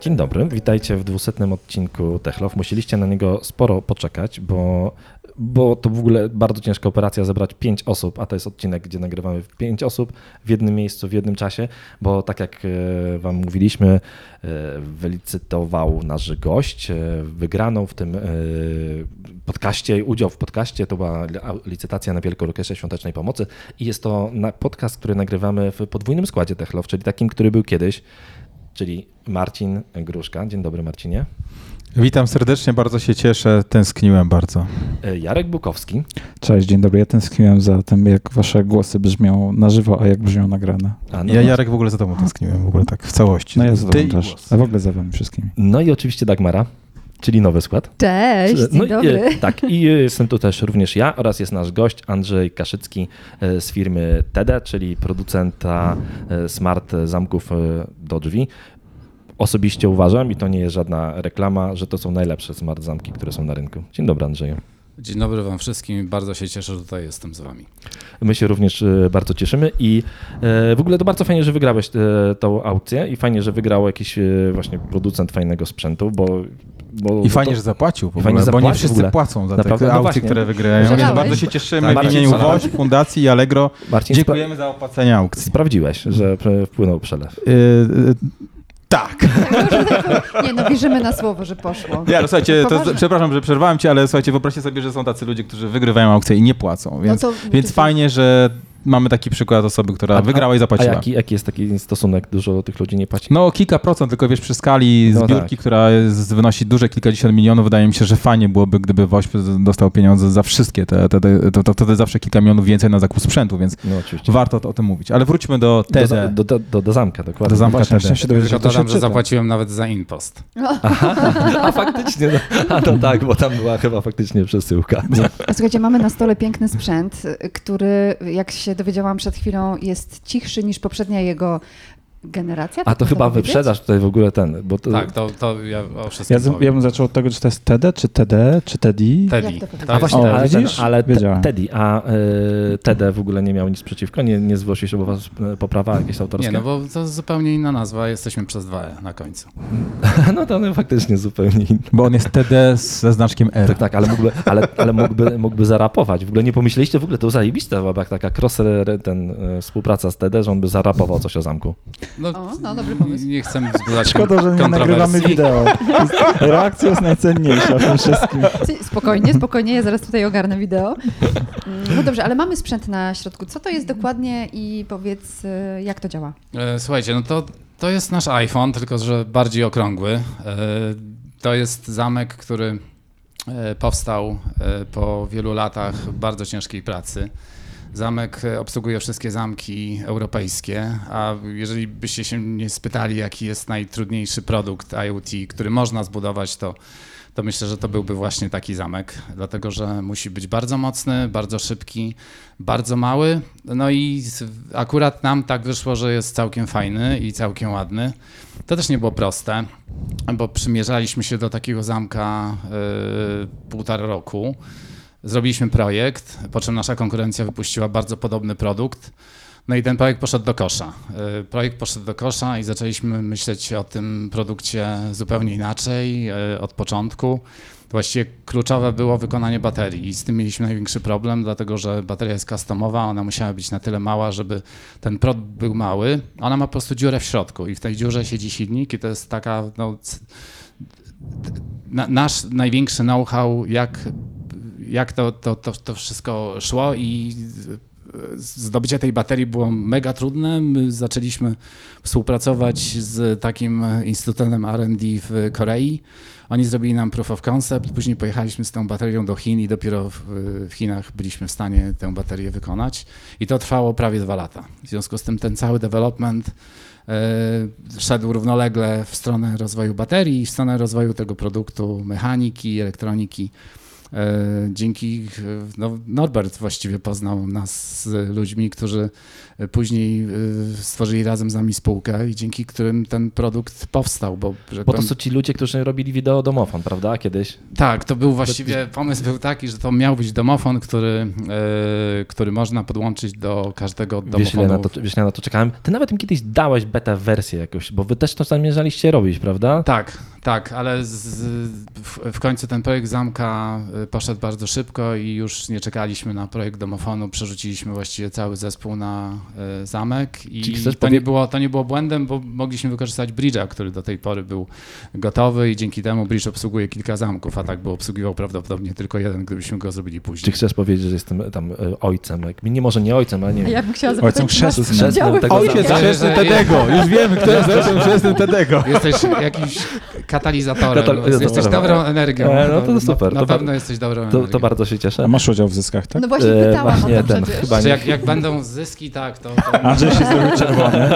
Dzień dobry, witajcie w 200 odcinku Techlow. Musieliście na niego sporo poczekać, bo, bo to w ogóle bardzo ciężka operacja zebrać 5 osób, a to jest odcinek, gdzie nagrywamy 5 osób w jednym miejscu, w jednym czasie, bo tak jak e, wam mówiliśmy, e, wylicytował nasz gość, e, wygraną w tym podcaście, udział w podcaście, to była licytacja na Wielką Świątecznej Pomocy i jest to podcast, który nagrywamy w podwójnym składzie Techlow, czyli takim, który był kiedyś czyli Marcin Gruszka. Dzień dobry Marcinie. Witam serdecznie, bardzo się cieszę, tęskniłem bardzo. E, Jarek Bukowski. Cześć, dzień dobry. Ja tęskniłem za tym, jak wasze głosy brzmią na żywo, a jak brzmią nagrane. A, no ja, Jarek, w ogóle za tobą tęskniłem, w ogóle tak w całości. No ja za tobą też, a w ogóle za wami wszystkimi. No i oczywiście Dagmara czyli nowy skład. Cześć, dzień no dobry. I, tak, i jestem tu też również ja oraz jest nasz gość Andrzej Kaszycki e, z firmy TEDE, czyli producenta e, smart zamków e, do drzwi. Osobiście uważam, i to nie jest żadna reklama, że to są najlepsze smart zamki, które są na rynku. Dzień dobry Andrzeju. Dzień dobry Wam wszystkim. Bardzo się cieszę, że tutaj jestem z Wami. My się również bardzo cieszymy i w ogóle to bardzo fajnie, że wygrałeś tą aukcję i fajnie, że wygrał jakiś właśnie producent fajnego sprzętu, bo bo, I fajnie, to, że zapłacił, bo, fajnie bo nie wszyscy płacą za Naprawdę? te no aukcje, które wygrają. Więc bardzo się cieszymy tak, w imieniu WOŚ, Fundacji i Allegro. Marcin, Dziękujemy za opłacenie aukcji. Sprawdziłeś, że wpłynął przelew. Yy, tak. Nie no, wierzymy na słowo, że poszło. Ja, no, słuchajcie, to, przepraszam, że przerwałem cię, ale słuchajcie, wyobraźcie sobie, że są tacy ludzie, którzy wygrywają aukcje i nie płacą, więc, no to, więc fajnie, że mamy taki przykład osoby, która a, wygrała i zapłaciła. A jaki, jaki jest taki stosunek? Dużo tych ludzi nie płaci? No kilka procent, tylko wiesz, przy skali no zbiórki, tak. która jest, wynosi duże kilkadziesiąt milionów, wydaje mi się, że fajnie byłoby, gdyby WOŚP dostał pieniądze za wszystkie, te, te, te, to, to wtedy zawsze kilka milionów więcej na zakup sprzętu, więc no, warto o, o tym mówić. Ale wróćmy do TED. Do, do, do, do, zamka, dokładnie. Do zamka Właśnie, TED. Się dowiedzieć, dodam, że zapłaciłem nawet za impost. Aha, a faktycznie, no, a to tak, bo tam była chyba faktycznie przesyłka. Słuchajcie, mamy na stole piękny sprzęt, który, jak się dowiedziałam przed chwilą jest cichszy niż poprzednia jego generacja? A to chyba wyprzedasz tutaj w ogóle ten, bo to... Tak, to, to ja o wszystkim ja, ja bym zaczął od tego, czy to jest TED, czy TD, czy TEDI? TEDI. A właśnie, o, ale, widzisz? Ten, ale te, TEDI, a y, TED w ogóle nie miał nic przeciwko? Nie, nie zgłosił się bo was e, poprawa jakieś autorskie? Nie, no bo to zupełnie inna nazwa, jesteśmy przez dwa e na końcu. no to no, faktycznie zupełnie inny. Bo on jest TD ze znaczkiem R. Tak, tak, ale mógłby, ale, ale mógłby, mógłby zarapować. W ogóle nie pomyśleliście, w ogóle to zajebiste, bo jak taka cross ten, współpraca z TED, że on by zarapował coś o zamku. No, o, no dobry pomysł. Nie chcemy wzbudzać Szkoda, że nie nagrywamy wideo. Reakcja jest najcenniejsza w tym wszystkim. Spokojnie, spokojnie, ja zaraz tutaj ogarnę wideo. Mm, no dobrze, ale mamy sprzęt na środku. Co to jest dokładnie i powiedz, y, jak to działa? E, słuchajcie, no to, to jest nasz iPhone, tylko że bardziej okrągły. E, to jest zamek, który e, powstał po wielu latach bardzo ciężkiej pracy. Zamek e, obsługuje wszystkie zamki europejskie, a jeżeli byście się nie spytali, jaki jest najtrudniejszy produkt IoT, który można zbudować, to, to myślę, że to byłby właśnie taki zamek, dlatego że musi być bardzo mocny, bardzo szybki, bardzo mały. No i akurat nam tak wyszło, że jest całkiem fajny i całkiem ładny. To też nie było proste, bo przymierzaliśmy się do takiego zamka yy, półtora roku. Zrobiliśmy projekt, po czym nasza konkurencja wypuściła bardzo podobny produkt. No i ten projekt poszedł do kosza. Y, projekt poszedł do kosza i zaczęliśmy myśleć o tym produkcie zupełnie inaczej y, od początku. Właściwie kluczowe było wykonanie baterii i z tym mieliśmy największy problem, dlatego że bateria jest customowa, ona musiała być na tyle mała, żeby ten produkt był mały. Ona ma po prostu dziurę w środku i w tej dziurze siedzi silnik i to jest taka no, nasz największy know-how, jak jak to, to, to, to wszystko szło i zdobycie tej baterii było mega trudne. My zaczęliśmy współpracować z takim instytutem R&D w Korei. Oni zrobili nam proof of concept, później pojechaliśmy z tą baterią do Chin i dopiero w, w Chinach byliśmy w stanie tę baterię wykonać. I to trwało prawie dwa lata. W związku z tym ten cały development e, szedł równolegle w stronę rozwoju baterii, w stronę rozwoju tego produktu, mechaniki, elektroniki. Dzięki no, Norbert właściwie poznał nas z ludźmi, którzy później stworzyli razem z nami spółkę i dzięki którym ten produkt powstał. Bo, że bo to są ci ludzie, którzy robili wideo domofon, prawda? Kiedyś. Tak, to był właściwie, pomysł był taki, że to miał być domofon, który, który można podłączyć do każdego domofonu. Wiesz, na to, wiesz, na to czekałem. Ty nawet im kiedyś dałeś beta wersję jakoś, bo wy też to zamierzaliście robić, prawda? Tak, tak, ale z, w, w, końcu ten projekt zamka y, poszedł bardzo szybko i już nie czekaliśmy na projekt domofonu, przerzuciliśmy właściwie cały zespół na y, zamek i to, powie... nie było, to nie było błędem, bo mogliśmy wykorzystać Bridge'a, który do tej pory był gotowy i dzięki temu Bridge obsługuje kilka zamków, a tak by obsługiwał prawdopodobnie tylko jeden, gdybyśmy go zrobili później. Czy chcesz powiedzieć, że jestem tam y, ojcem? Nie może nie ojcem, ale nie wiem. Ja bym chciała ojcem chrzestnym. Ojciec chrzestny Tedego, już wiemy, kto jest ojcem chrzestnym Tedego. Jesteś jakiś katalizatorem. Katal jesteś dobrą energią. E, no to super. Na, na pewno jesteś dobrą energią. To, to, bardzo się cieszę. A masz udział w zyskach, tak? No właśnie pytałam e, właśnie o to ten, chyba nie. Jak, jak będą zyski, tak, to... to... Andrzej się zrobił czerwony.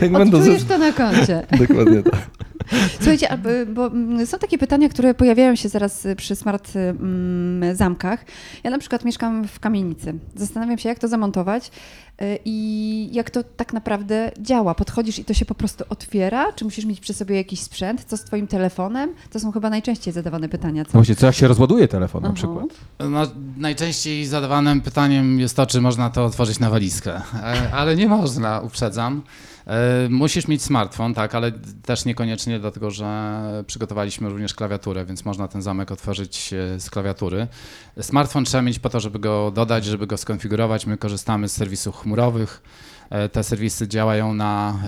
będą zyski... to na koncie. Dokładnie tak. Słuchajcie, bo mm, są takie pytania, które pojawiają się zaraz y, przy smart mm, zamkach. Ja na przykład mieszkam w kamienicy. Zastanawiam się, jak to zamontować y, i jak to tak naprawdę działa. Podchodzisz i to się po prostu otwiera? Czy musisz mieć przy sobie jakiś sprzęt? Co z twoim telefonem? To są chyba najczęściej zadawane pytania. Co? No właśnie, co jak się rozładuje telefon na przykład? No, najczęściej zadawanym pytaniem jest to, czy można to otworzyć na walizkę. E, ale nie można, uprzedzam. E, musisz mieć smartfon, tak, ale też niekoniecznie, dlatego że przygotowaliśmy również klawiaturę, więc można ten zamek otworzyć e, z klawiatury. Smartfon trzeba mieć po to, żeby go dodać, żeby go skonfigurować. My korzystamy z serwisów chmurowych. E, te serwisy działają na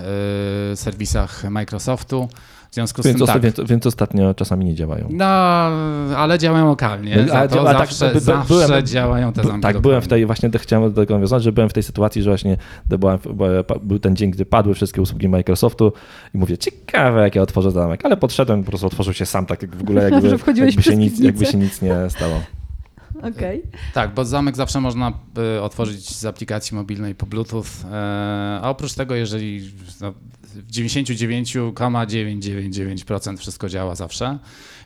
serwisach Microsoftu. Związku z więc, tym, tak. więc, więc, ostatnio czasami nie działają. No, ale działają lokalnie. Za to tak, zawsze, by, zawsze byłem, działają te zamki. Tak, byłem w tej, właśnie chciałem do tego nawiązać, że byłem w tej sytuacji, że właśnie byłem, był ten dzień, gdy padły wszystkie usługi Microsoftu i mówię, ciekawe, jak ja otworzę zamek, ale podszedłem, po prostu otworzył się sam, tak w ogóle jakby, jakby, się, nic, jakby się nic nie stało. Okay. Tak, bo zamek zawsze można y, otworzyć z aplikacji mobilnej po Bluetooth, e, a oprócz tego, jeżeli no, w 99,999% wszystko działa zawsze,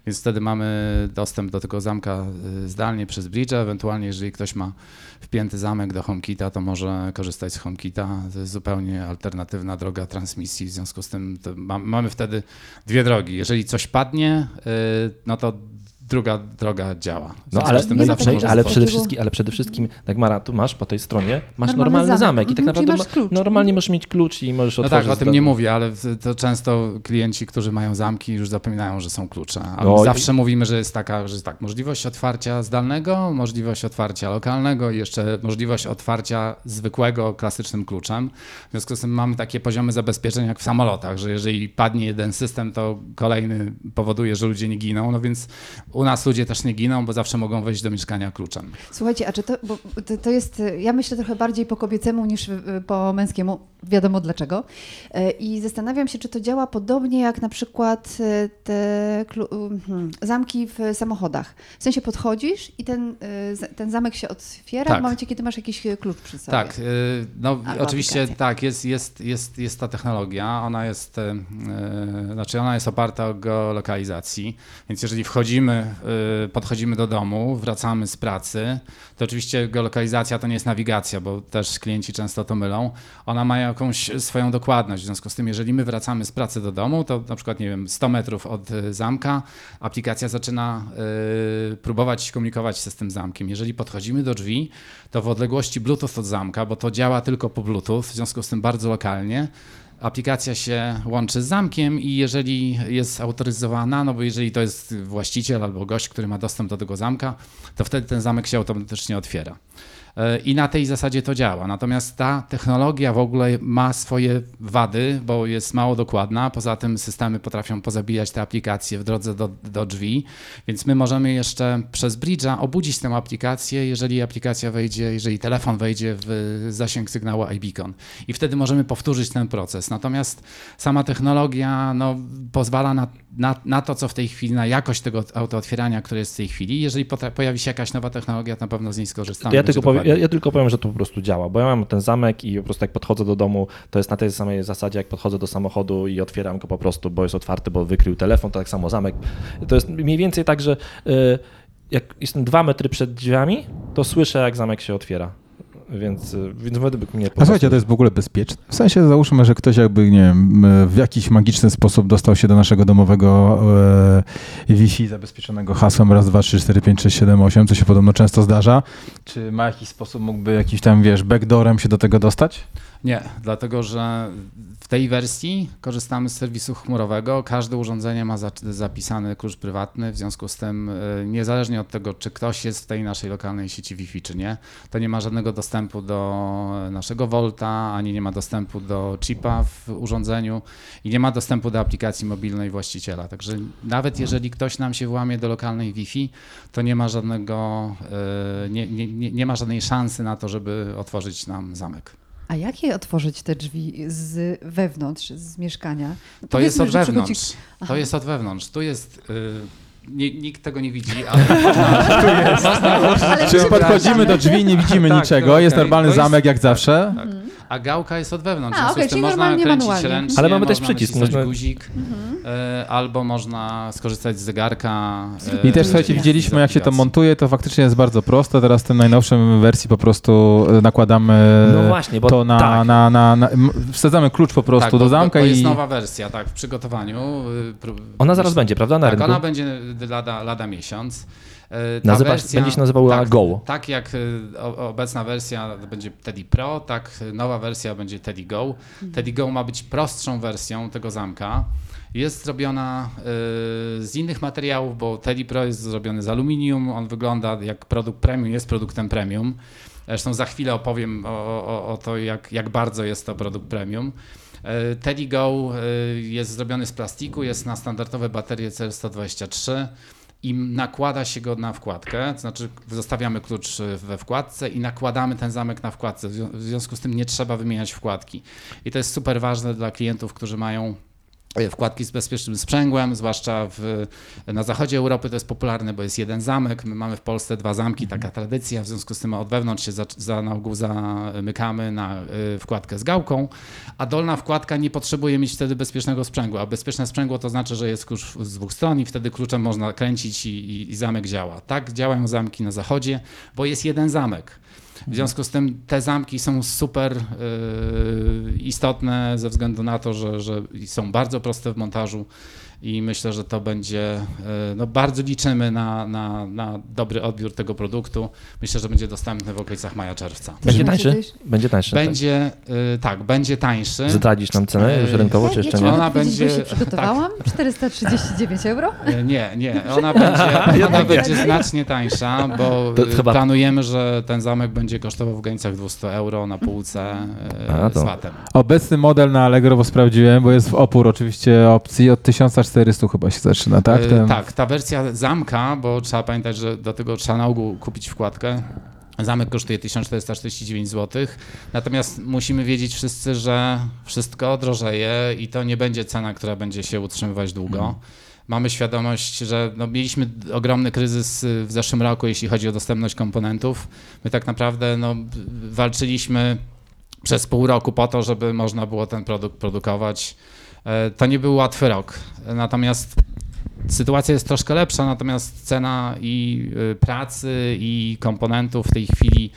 więc wtedy mamy dostęp do tego zamka y, zdalnie przez bridge, ewentualnie jeżeli ktoś ma wpięty zamek do HomeKita, to może korzystać z HomeKita. To jest zupełnie alternatywna droga transmisji, w związku z tym mamy wtedy dwie drogi. Jeżeli coś padnie, y, no to druga droga działa. No ale, no, zawsze, ale, przede wszystkim, ale przede wszystkim, tak Mara, tu masz po tej stronie, masz normalny, normalny zamek. zamek. i tak mhm, naprawdę masz normalnie możesz mieć klucz i możesz otworzyć. No tak, o tym nie mówię, ale to często klienci, którzy mają zamki już zapominają, że są klucze. A no, zawsze i... mówimy, że jest taka, że jest tak, możliwość otwarcia zdalnego, możliwość otwarcia lokalnego i jeszcze możliwość otwarcia zwykłego, klasycznym kluczem. W związku z tym mamy takie poziomy zabezpieczeń jak w samolotach, że jeżeli padnie jeden system, to kolejny powoduje, że ludzie nie giną, no więc u nas ludzie też nie giną, bo zawsze mogą wejść do mieszkania kluczem. Słuchajcie, a czy to, bo to, to jest, ja myślę trochę bardziej po kobiecemu niż po męskiemu, wiadomo dlaczego. E, I zastanawiam się, czy to działa podobnie jak na przykład e, te hmm, zamki w samochodach. W sensie podchodzisz i ten, e, ten zamek się otwiera tak. w momencie, kiedy masz jakiś klucz przy sobie. Tak, no oczywiście tak, jest, jest, jest, jest ta technologia, ona jest, znaczy ona jest oparta o geolokalizacji, więc jeżeli wchodzimy podchodzimy do domu, wracamy z pracy, to oczywiście geolokalizacja to nie jest nawigacja, bo też klienci często to mylą. Ona ma jakąś swoją dokładność. W związku z tym, jeżeli my wracamy z pracy do domu, to na przykład, nie wiem, 100 metrów od y, zamka, aplikacja zaczyna y, próbować komunikować się z tym zamkiem. Jeżeli podchodzimy do drzwi, to w odległości Bluetooth od zamka, bo to działa tylko po Bluetooth, w związku z tym bardzo lokalnie, aplikacja się łączy z zamkiem i jeżeli jest autoryzowana, no bo jeżeli to jest właściciel albo gość, który ma dostęp do tego zamka, to wtedy ten zamek się automatycznie otwiera. E, I na tej zasadzie to działa. Natomiast ta technologia w ogóle ma swoje wady, bo jest mało dokładna. Poza tym systemy potrafią pozabijać te aplikacje w drodze do, do drzwi, więc my możemy jeszcze przez bridge'a obudzić tę aplikację, jeżeli aplikacja wejdzie, jeżeli telefon wejdzie w zasięg sygnału iBeacon. I wtedy możemy powtórzyć ten proces. Natomiast sama technologia no, pozwala na, na, na to, co w tej chwili, na jakość tego autootwierania, które jest w tej chwili. Jeżeli pojawi się jakaś nowa technologia, to na pewno z niej skorzystamy. Ja tylko powiem, ja, ja, tylko powiem, że to po prostu działa, bo ja mam ten zamek i po prostu jak podchodzę do domu, to jest na tej samej zasadzie, jak podchodzę do samochodu i otwieram go po prostu, bo jest otwarty, bo wykrył telefon, to tak samo zamek. To jest mniej więcej tak, że y, jak jestem dwa metry przed drzwiami, to słyszę, jak zamek się otwiera. Więc, y, więc według mnie... A słuchajcie, to jest w ogóle bezpieczne? W sensie załóżmy, że ktoś jakby, nie wiem, w jakiś magiczny sposób dostał się do naszego domowego e, Wi-Fi zabezpieczonego hasłem raz, dwa, trzy, cztery, pięć, sześć, siedem, osiem, co się podobno często zdarza. Czy ma jakiś sposób, mógłby jakiś tam, wiesz, backdoorem się do tego dostać? Nie, dlatego że w tej wersji korzystamy z serwisu chmurowego. Każde urządzenie ma za, zapisany klucz prywatny, w związku z tym y, niezależnie od tego, czy ktoś jest w tej naszej lokalnej sieci Wi-Fi, czy nie, to nie ma żadnego dostępu do naszego Volta, ani nie ma dostępu do chipa w urządzeniu i nie ma dostępu do aplikacji mobilnej właściciela. Także nawet jeżeli ktoś nam się włamie do lokalnej Wi-Fi, to nie ma żadnego, y, nie, nie, nie ma żadnej szansy na to, żeby otworzyć nam zamek. A jak je otworzyć te drzwi z wewnątrz, z mieszkania? No to jest od przychodzi- wewnątrz. Aha. To jest od wewnątrz. Tu jest. y, nie, nikt tego nie widzi, ale można, tu jest. Można, Ale Czy przy- podchodzimy do drzwi, nie widzimy Tak, niczego, to jest normalny To jest- zamek jak zawsze. tak. A gałka jest od wewnątrz. A, w związku okej, z tym czyli można kręcić manualnie. ręcznie, Ale mamy też można przycisk, można- guzik, y, albo można skorzystać z zegarka. y, I też słuchajcie, z widzieliśmy jak się to montuje, to faktycznie jest bardzo proste. Teraz w tym najnowszym wersji po prostu e, nakładamy No właśnie, bo to na, tak. na, na, na, wsadzamy klucz po prostu tak, do zamka bo, bo i... jest nowa wersja, tak, w przygotowaniu. y, Ona zaraz będzie, prawda, na tak, rynku? ona będzie lada, lada miesiąc. E, Ta Nazywa, wersja, będzie się nazywała tak, Go. Tak jak o, obecna wersja będzie Teddy Pro, tak nowa wersja będzie Teddy Go. Teddy Go ma być prostszą wersją tego zamka. Jest zrobiona z innych materiałów, bo Teddy Pro jest zrobiony z aluminium. On wygląda jak produkt premium, jest produktem premium. Zresztą za chwilę opowiem o, o, o to, jak, jak bardzo jest to produkt premium. E, Teddy Go e, jest zrobiony z plastiku, jest na standardowe baterie CL123 i nakłada się go na wkładkę, to znaczy zostawiamy klucz we wkładce i nakładamy ten zamek na wkładce. W zwią- W związku z tym nie trzeba wymieniać wkładki. I to jest super ważne dla klientów, którzy mają wkładki z bezpiecznym sprzęgłem, zwłaszcza w, na zachodzie Europy to jest popularne, bo jest jeden zamek, my mamy w Polsce dwa zamki, taka tradycja, w związku z tym od wewnątrz się za, za na ogół zamykamy na y, wkładkę z gałką, a dolna wkładka nie potrzebuje mieć wtedy bezpiecznego sprzęgła, a bezpieczne sprzęgło to znaczy, że jest klucz z dwóch stron i wtedy kluczem można kręcić i, i, i zamek działa. Tak działają zamki na zachodzie, bo jest jeden zamek. W związku z tym te zamki są super y, istotne ze względu na to, że, że są bardzo proste w montażu i myślę, że to będzie, y, no bardzo liczymy na, na, na dobry odbiór tego produktu. Myślę, że będzie dostępny w okolicach maja, czerwca. Będzie tańszy? Będzie tańszy. Będzie, y, tak, będzie tańszy. Zdradzisz nam cenę już Eee, rynkowo, czy jeszcze nie? Ona będzie- się przygotowałam. 439 euro. E, Nie, nie, ona będzie, ona nie. będzie znacznie tańsza, bo chyba- planujemy, że ten zamek będzie kosztował w granicach 200 euro na półce A, e, to- z VAT-em. Obecny model na Allegro bo sprawdziłem, bo jest w opór oczywiście opcji od 1400 chyba się zaczyna, tak? E, Ten- Tak, ta wersja zamka, bo trzeba pamiętać, że do tego trzeba na ogół kupić wkładkę. Zamek kosztuje 1449 zł. Natomiast musimy wiedzieć wszyscy, że wszystko drożeje i to nie będzie cena, która będzie się utrzymywać długo. Mamy świadomość, że no, mieliśmy ogromny kryzys y, w zeszłym roku, jeśli chodzi o dostępność komponentów. My tak naprawdę no, walczyliśmy przez pół roku po to, żeby można było ten produkt produkować. E, To nie był łatwy rok. Natomiast sytuacja jest troszkę lepsza, natomiast cena i y, pracy i komponentów w tej chwili,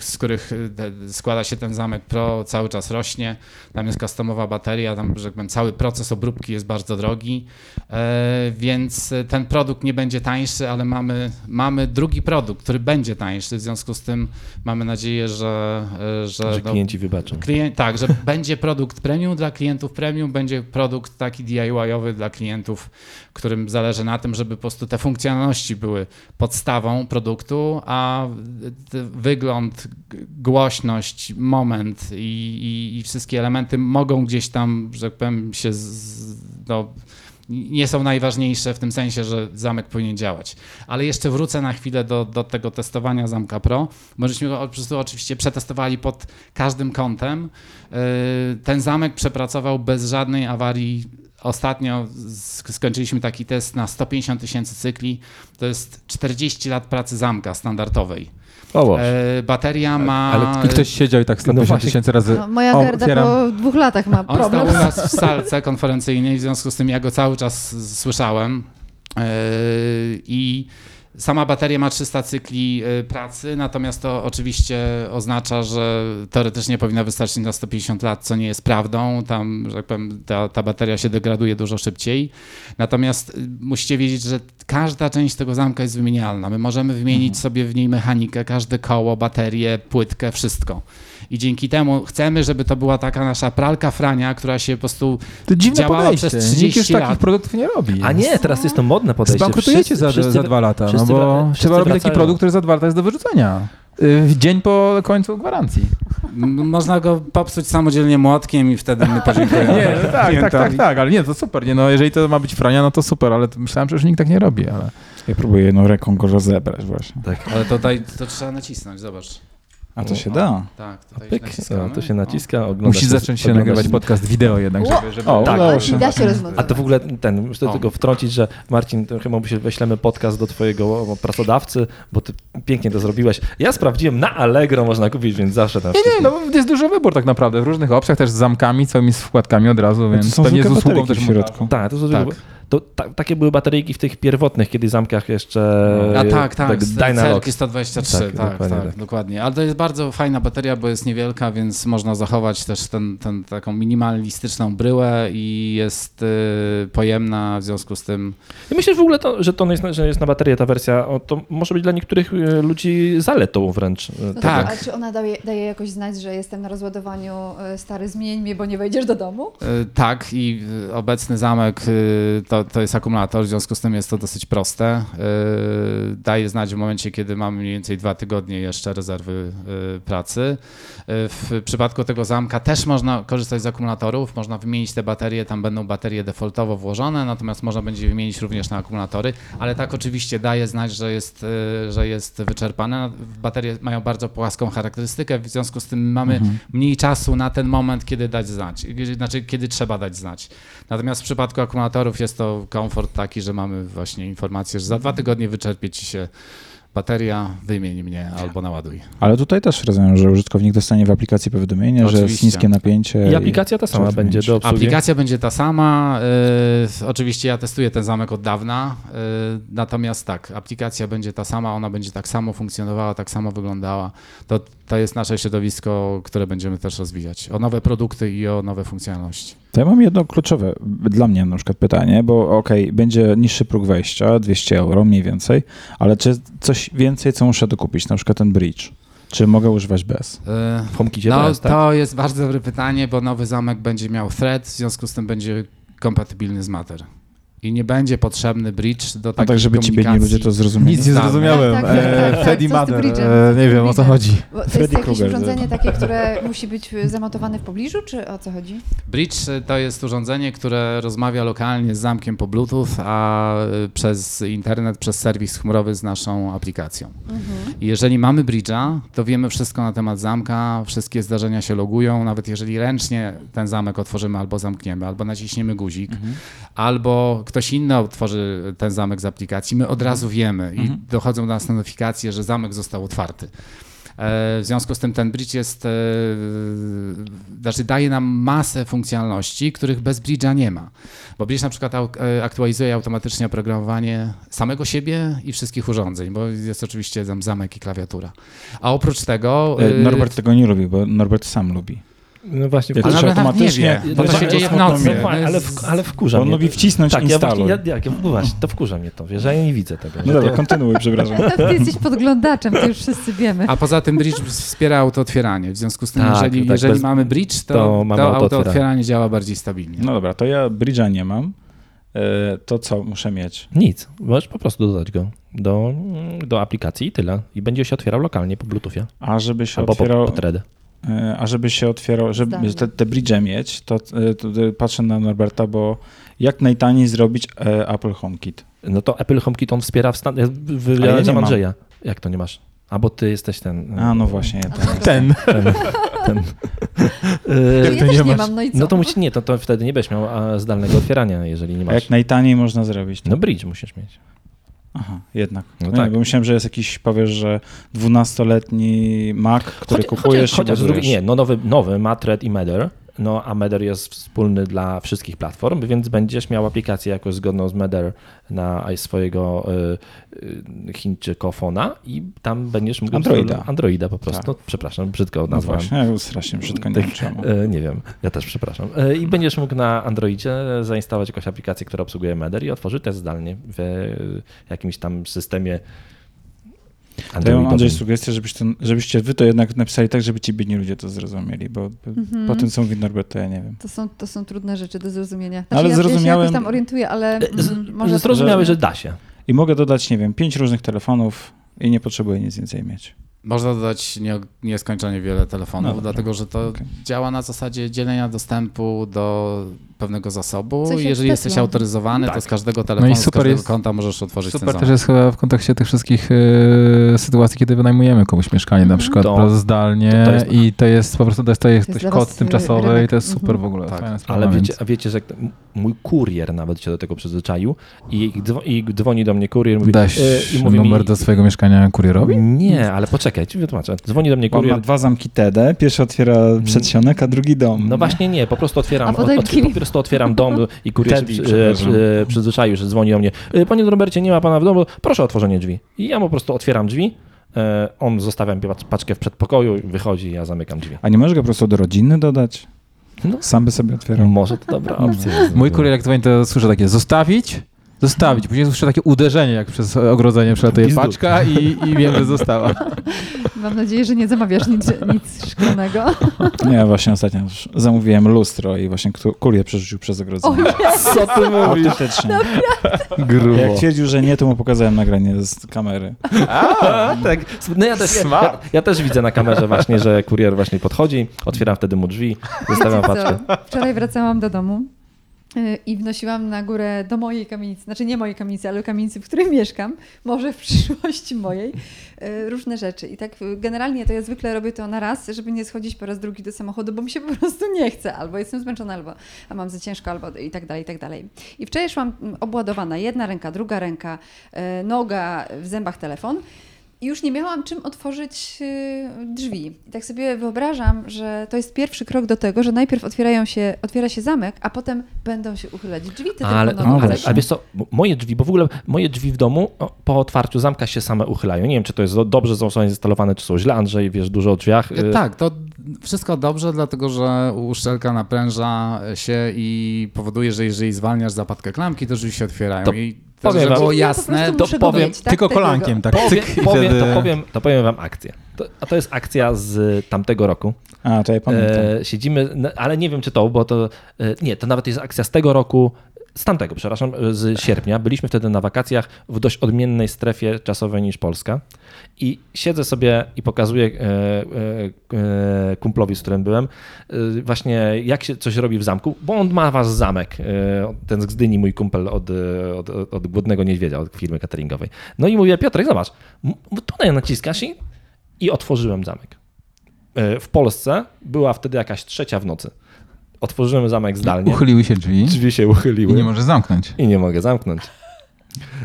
z których de- składa się ten zamek Pro cały czas rośnie. Tam jest customowa bateria, tam, że tak powiem, cały proces obróbki jest bardzo drogi, e, więc ten produkt nie będzie tańszy, ale mamy, mamy drugi produkt, który będzie tańszy, w związku z tym mamy nadzieję, że, że, Że no, klienci wybaczą. Klient, tak, że będzie produkt premium dla klientów premium, będzie produkt taki DIY-owy dla klientów, którym zależy na tym, żeby po prostu te funkcjonalności były podstawą produktu, a t- wygląd, głośność, moment i, i, i wszystkie elementy mogą gdzieś tam, że tak powiem, się z, no, nie są najważniejsze w tym sensie, że zamek powinien działać. Ale jeszcze wrócę na chwilę do, do tego testowania zamka Pro. Możemy go po prostu oczywiście przetestowali pod każdym kątem. Yy, Ten zamek przepracował bez żadnej awarii. Ostatnio sk- skończyliśmy taki test na 150 tysięcy cykli. To jest 40 lat pracy zamka standardowej. O. Yy, Bateria ma. ale I ktoś siedział i tak 150 właśnie. tysięcy razy No, moja O, Gerda otwieram. po dwóch latach ma On stał problem. u nas w salce konferencyjnej, w związku z tym ja go cały czas słyszałem. Yy, I Sama bateria ma 300 cykli y, pracy, natomiast to oczywiście oznacza, że teoretycznie powinna wystarczyć na 150 lat, co nie jest prawdą. Tam, że tak powiem, ta, ta bateria się degraduje dużo szybciej. Natomiast y, musicie wiedzieć, że każda część tego zamka jest wymienialna. My możemy wymienić Mhm. sobie w niej mechanikę, każde koło, baterię, płytkę, wszystko. I dzięki temu chcemy, żeby to była taka nasza pralka frania, która się po prostu To dziwne Działała podejście. przez Nikt 30 już takich lat. produktów nie robi. A nie, teraz jest to modne podejście. Zbankrutujecie za, wszyscy- za dwa lata, no bo wszyscy trzeba robić taki produkt, który za dwa lata jest do wyrzucenia. Y, W dzień po końcu gwarancji. można go popsuć samodzielnie młotkiem i wtedy my podziękujemy. Nie, no tak, tak, tak, tak, ale nie, to super, nie, no jeżeli to ma być frania, no to super, ale myślałem, że już nikt tak nie robi, ale... Ja próbuję jedną ręką go rozebrać właśnie. Ale tutaj to trzeba nacisnąć, zobacz. A to się da. Tak, tutaj Pyk, naciskamy. to się naciska, ogląda Musi się- zacząć się nagrywać podcast wideo jednak, żeby... żeby O, Tak. się. Da się rozmontować. A to w ogóle ten, muszę O. tylko wtrącić, że Marcin, to chyba się weźlemy podcast do twojego pracodawcy, bo ty pięknie to zrobiłeś. Ja sprawdziłem, na Allegro można kupić, więc zawsze tam Nie, nie, no bo jest duży wybór tak naprawdę w różnych opcjach, też z zamkami, całymi z wkładkami od razu, To więc są pewnie z usługą też w środku. Tak, to, są Tak. To ta, takie były bateryjki w tych pierwotnych, kiedy zamkach jeszcze... A tak, tak, z Dynalox. Celki 123, Tak, tak, tak, dokładnie tak, tak. dokładnie. Ale to jest bardzo fajna bateria, bo jest niewielka, więc można zachować też ten, ten, taką minimalistyczną bryłę i jest y, pojemna, w związku z tym Ja myślę, że w ogóle to, że to jest, że jest na baterię ta wersja, o, to może być dla niektórych e, ludzi zaletą wręcz. No tak. A czy ona daje, daje jakoś znać, że jestem na rozładowaniu, e, stary, zmień mnie, bo nie wejdziesz do domu? Y, Tak, i y, obecny zamek y, to, to jest akumulator, w związku z tym jest to dosyć proste. Y, Daje znać w momencie, kiedy mamy mniej więcej dwa tygodnie jeszcze rezerwy y, pracy. Y, W przypadku tego zamka też można korzystać z akumulatorów, można wymienić te baterie, tam będą baterie defaultowo włożone, natomiast można będzie wymienić również na akumulatory, ale tak oczywiście daje znać, że jest, że jest wyczerpane. Baterie mają bardzo płaską charakterystykę, w związku z tym mamy mniej czasu na ten moment, kiedy dać znać, znaczy kiedy trzeba dać znać. Natomiast w przypadku akumulatorów jest to komfort taki, że mamy właśnie informację, że za dwa tygodnie wyczerpie ci się bateria, wymień mnie albo naładuj. Ale tutaj też rozumiem, że użytkownik dostanie w aplikacji powiadomienie, że jest Oczywiście. niskie napięcie. I aplikacja ta sama będzie do obsługi. Aplikacja będzie ta sama. y, oczywiście ja testuję ten zamek od dawna. y, natomiast tak, aplikacja będzie ta sama, ona będzie tak samo funkcjonowała, tak samo wyglądała. To, to jest nasze środowisko, które będziemy też rozwijać. O nowe produkty i o nowe funkcjonalności. To ja mam jedno kluczowe dla mnie na przykład pytanie, bo okej, będzie niższy próg wejścia, 200 euro mniej więcej, ale czy jest coś więcej, co muszę dokupić, na przykład ten bridge? Czy mogę używać bez? W HomeKitie No, tak? to jest bardzo dobre pytanie, bo nowy zamek będzie miał thread, w związku z tym będzie kompatybilny z Matter. I nie będzie potrzebny bridge do A takiej tak, żeby ci biedni ludzie to zrozumieli. Nic nie Tak. zrozumiałem. Tak, tak, tak, E, tak, Freddy e, nie wiem o co chodzi. Bo to Freddy jest jakieś Krueger, urządzenie takie, które musi być e, zamontowane w pobliżu, czy o co chodzi? Bridge to jest urządzenie, które rozmawia lokalnie z zamkiem po Bluetooth, a przez internet, przez serwis chmurowy z naszą aplikacją. I jeżeli mamy bridge'a, to wiemy wszystko na temat zamka, wszystkie zdarzenia się logują, nawet jeżeli ręcznie ten zamek otworzymy albo zamkniemy, albo naciśniemy guzik, albo ktoś inny otworzy ten zamek z aplikacji, my od razu wiemy i dochodzą do nas notyfikacje, że zamek został otwarty. E, W związku z tym ten bridge jest, e, znaczy daje nam masę funkcjonalności, których bez bridge'a nie ma. Bo bridge na przykład e, aktualizuje automatycznie oprogramowanie samego siebie i wszystkich urządzeń, bo jest oczywiście tam zamek i klawiatura. A oprócz tego... Norbert tego nie lubi, bo Norbert sam lubi. No właśnie, to wkurza- automatycznie- wie, bo to No się dzieje w nocy. No, ale, w, ale wkurza Bo on mnie. lubi wcisnąć tak, ja właśnie, instaluj. ja, jak, właśnie, to wkurza mnie to, wiesz, ja nie widzę tego. No dobra, to- kontynuuj, przepraszam. Ty jesteś podglądaczem, to już wszyscy wiemy. A poza tym bridge wspiera autootwieranie. W związku z tym, Tak, jeżeli, tak, jeżeli bez- mamy bridge, to, to to, mamy autootwieranie. autootwieranie działa bardziej stabilnie. No dobra, to ja bridge'a nie mam. E, To co muszę mieć? Nic, możesz po prostu dodać go do, do aplikacji i tyle. I będzie się otwierał lokalnie po Bluetoothie A żeby się albo po, otwierał, po thread. E, a żeby się otwierał, żeby te, te bridge'e mieć, to, e, to, to patrzę na Norberta, bo jak najtaniej zrobić e, Apple HomeKit? No to Apple HomeKit on wspiera w stan... Ale ja nie mam. Andrzeja. Jak to nie masz? A bo ty jesteś ten... A no właśnie, ja A tak. to- Ten. ten, ten. Ja też nie, masz? mam, no i co? no to musi, nie, to, to wtedy nie będziesz miał a, zdalnego otwierania, jeżeli nie A masz. jak najtaniej można zrobić? To? No bridge musisz mieć. Aha, jednak. No No tak. bo myślałem, że jest jakiś, powiesz, że 12-letni Mac, który Choć- kupujesz chociaż, chociaż i z drugiej, budujesz. nie, no nowy, nowy ma thread i Matter, no a Meder jest wspólny dla wszystkich platform, więc będziesz miał aplikację jakoś zgodną z Meder na swojego y, y, Chińczykofona i tam będziesz mógł... Androida. Androida po prostu. Tak. No, przepraszam, brzydko No nazwałem. właśnie, ja strasznie brzydko, nie wiem czemu. E, Nie wiem, ja też przepraszam. E, I będziesz mógł na Androidzie zainstalować jakąś aplikację, która obsługuje Meder i otworzy test zdalnie w jakimś tam systemie To ja mam. Andrzej sugestię, żebyś to, żebyście wy to jednak napisali tak, żeby ci biedni ludzie to zrozumieli, bo Mhm. po tym co mówi Norbert, to ja nie wiem. To są, to są trudne rzeczy do zrozumienia. Znaczy, Ale ja, Ja się zrozumiałem- jakoś tam orientuję, ale E, z- mm, może... Zrozumiałeś, że da się. I mogę dodać, nie wiem, pięć różnych telefonów i nie potrzebuję nic więcej mieć. Można dodać nie, nieskończenie wiele telefonów, No dlatego że to Okej. działa na zasadzie dzielenia dostępu do pewnego zasobu. Coś Jeżeli z jesteś autoryzowany, Tak. to z każdego telefonu, No i z super każdego jest- konta możesz otworzyć ten Super też jest chyba w kontekście tych wszystkich e, sytuacji, kiedy wynajmujemy komuś mieszkanie, na Mhm. przykład To- to, zdalnie to- to jest- i to jest po prostu dostaje jest ktoś dla kod y, tymczasowy rynek. i to jest super Mhm. w ogóle. Tak. sprawa, Ale wiecie, a wiecie, że mój kurier nawet się do tego przyzwyczaił i, dzwo- i dzwoni do mnie kurier mówi, Daś e, i mówi numer mi, do swojego mieszkania kurierowi? Nie, ale poczekaj, ci wytłumaczę. Dzwoni do mnie On ma kurier. dwa zamki TD, pierwszy otwiera przedsionek, a drugi dom. No właśnie nie, po prostu otwieram, A potem po prostu otwieram dom i kurier się Teddy, przy, przepraszam. e, przyzwyczaił, że dzwoni do mnie. "E, Panie Robercie, nie ma pana w domu, proszę o otworzenie drzwi. I ja po prostu otwieram drzwi, e, on zostawia mi pac- paczkę w przedpokoju, wychodzi, ja zamykam drzwi. A nie możesz go po prostu do rodziny dodać? No. Sam by sobie otwierał. Może to dobra opcja. Mój kurier jak dzwoni, to słyszę takie zostawić, zostawić. Później słyszę takie uderzenie, jak przez ogrodzenie przelatuje Pizdu. paczka i, i wiem, że została. Mam nadzieję, że nie zamawiasz nic, nic szklanego. Nie, właśnie ostatnio zamówiłem lustro i właśnie ku- kurier przerzucił przez ogrodzenie. nie, Co ty mówisz? Autentycznie. Grubo. Jak twierdził, że nie, to mu pokazałem nagranie z kamery. A, tak. No ja też, ja, ja też widzę na kamerze właśnie, że kurier właśnie podchodzi, otwieram wtedy mu drzwi, zostawiam paczkę. Wczoraj wracałam do domu i wnosiłam na górę do mojej kamienicy, znaczy nie mojej kamienicy, ale kamienicy, w której mieszkam, może w przyszłości mojej, y, różne rzeczy. I tak y, generalnie to ja zwykle robię to na raz, żeby nie schodzić po raz drugi do samochodu, bo mi się po prostu nie chce, albo jestem zmęczona, albo a mam za ciężko, albo i tak dalej, i tak dalej. I wczoraj szłam mm, obładowana, jedna ręka, druga ręka, y, noga, w zębach telefon. I już nie miałam czym otworzyć y, drzwi. I tak sobie wyobrażam, że to jest pierwszy krok do tego, że najpierw otwierają się, otwiera się zamek, a potem będą się uchylać drzwi. Ty Ale, tylko no ale, ale wiesz co, moje drzwi, bo w ogóle moje drzwi w domu po otwarciu zamka się same uchylają. Nie wiem, czy to jest do- dobrze są zainstalowane, czy są źle. Andrzej, wiesz dużo o drzwiach. y, Tak, to wszystko dobrze, dlatego że uszczelka napręża się i powoduje, że jeżeli zwalniasz zapadkę klamki, to drzwi się otwierają. To I powiem żeby wam- było Ja po jasne, to powiem tak? Tylko kolankiem, tak Powiem, cyk i powiem, wtedy... to, powiem, to powiem wam akcję. To, a to jest akcja z tamtego roku. A, to ja pamiętam. E, siedzimy, ale nie wiem czy to, bo to, e, nie, to nawet jest akcja z tego roku, z tamtego, przepraszam, z sierpnia. Byliśmy wtedy na wakacjach w dość odmiennej strefie czasowej niż Polska i siedzę sobie i pokazuję e, e, e, kumplowi, z którym byłem, właśnie jak się coś robi w zamku, bo on ma wasz zamek, ten z Gdyni, mój kumpel od, od, od, od Głodnego Niedźwiedzia, od firmy cateringowej. No i mówię, Piotrek, zobacz, tutaj naciskasz i, i otworzyłem zamek. W Polsce była wtedy jakaś trzecia w nocy. Otworzyłem zamek zdalnie. Uchyliły się drzwi Drzwi się uchyliły. i nie możesz zamknąć. I nie mogę zamknąć.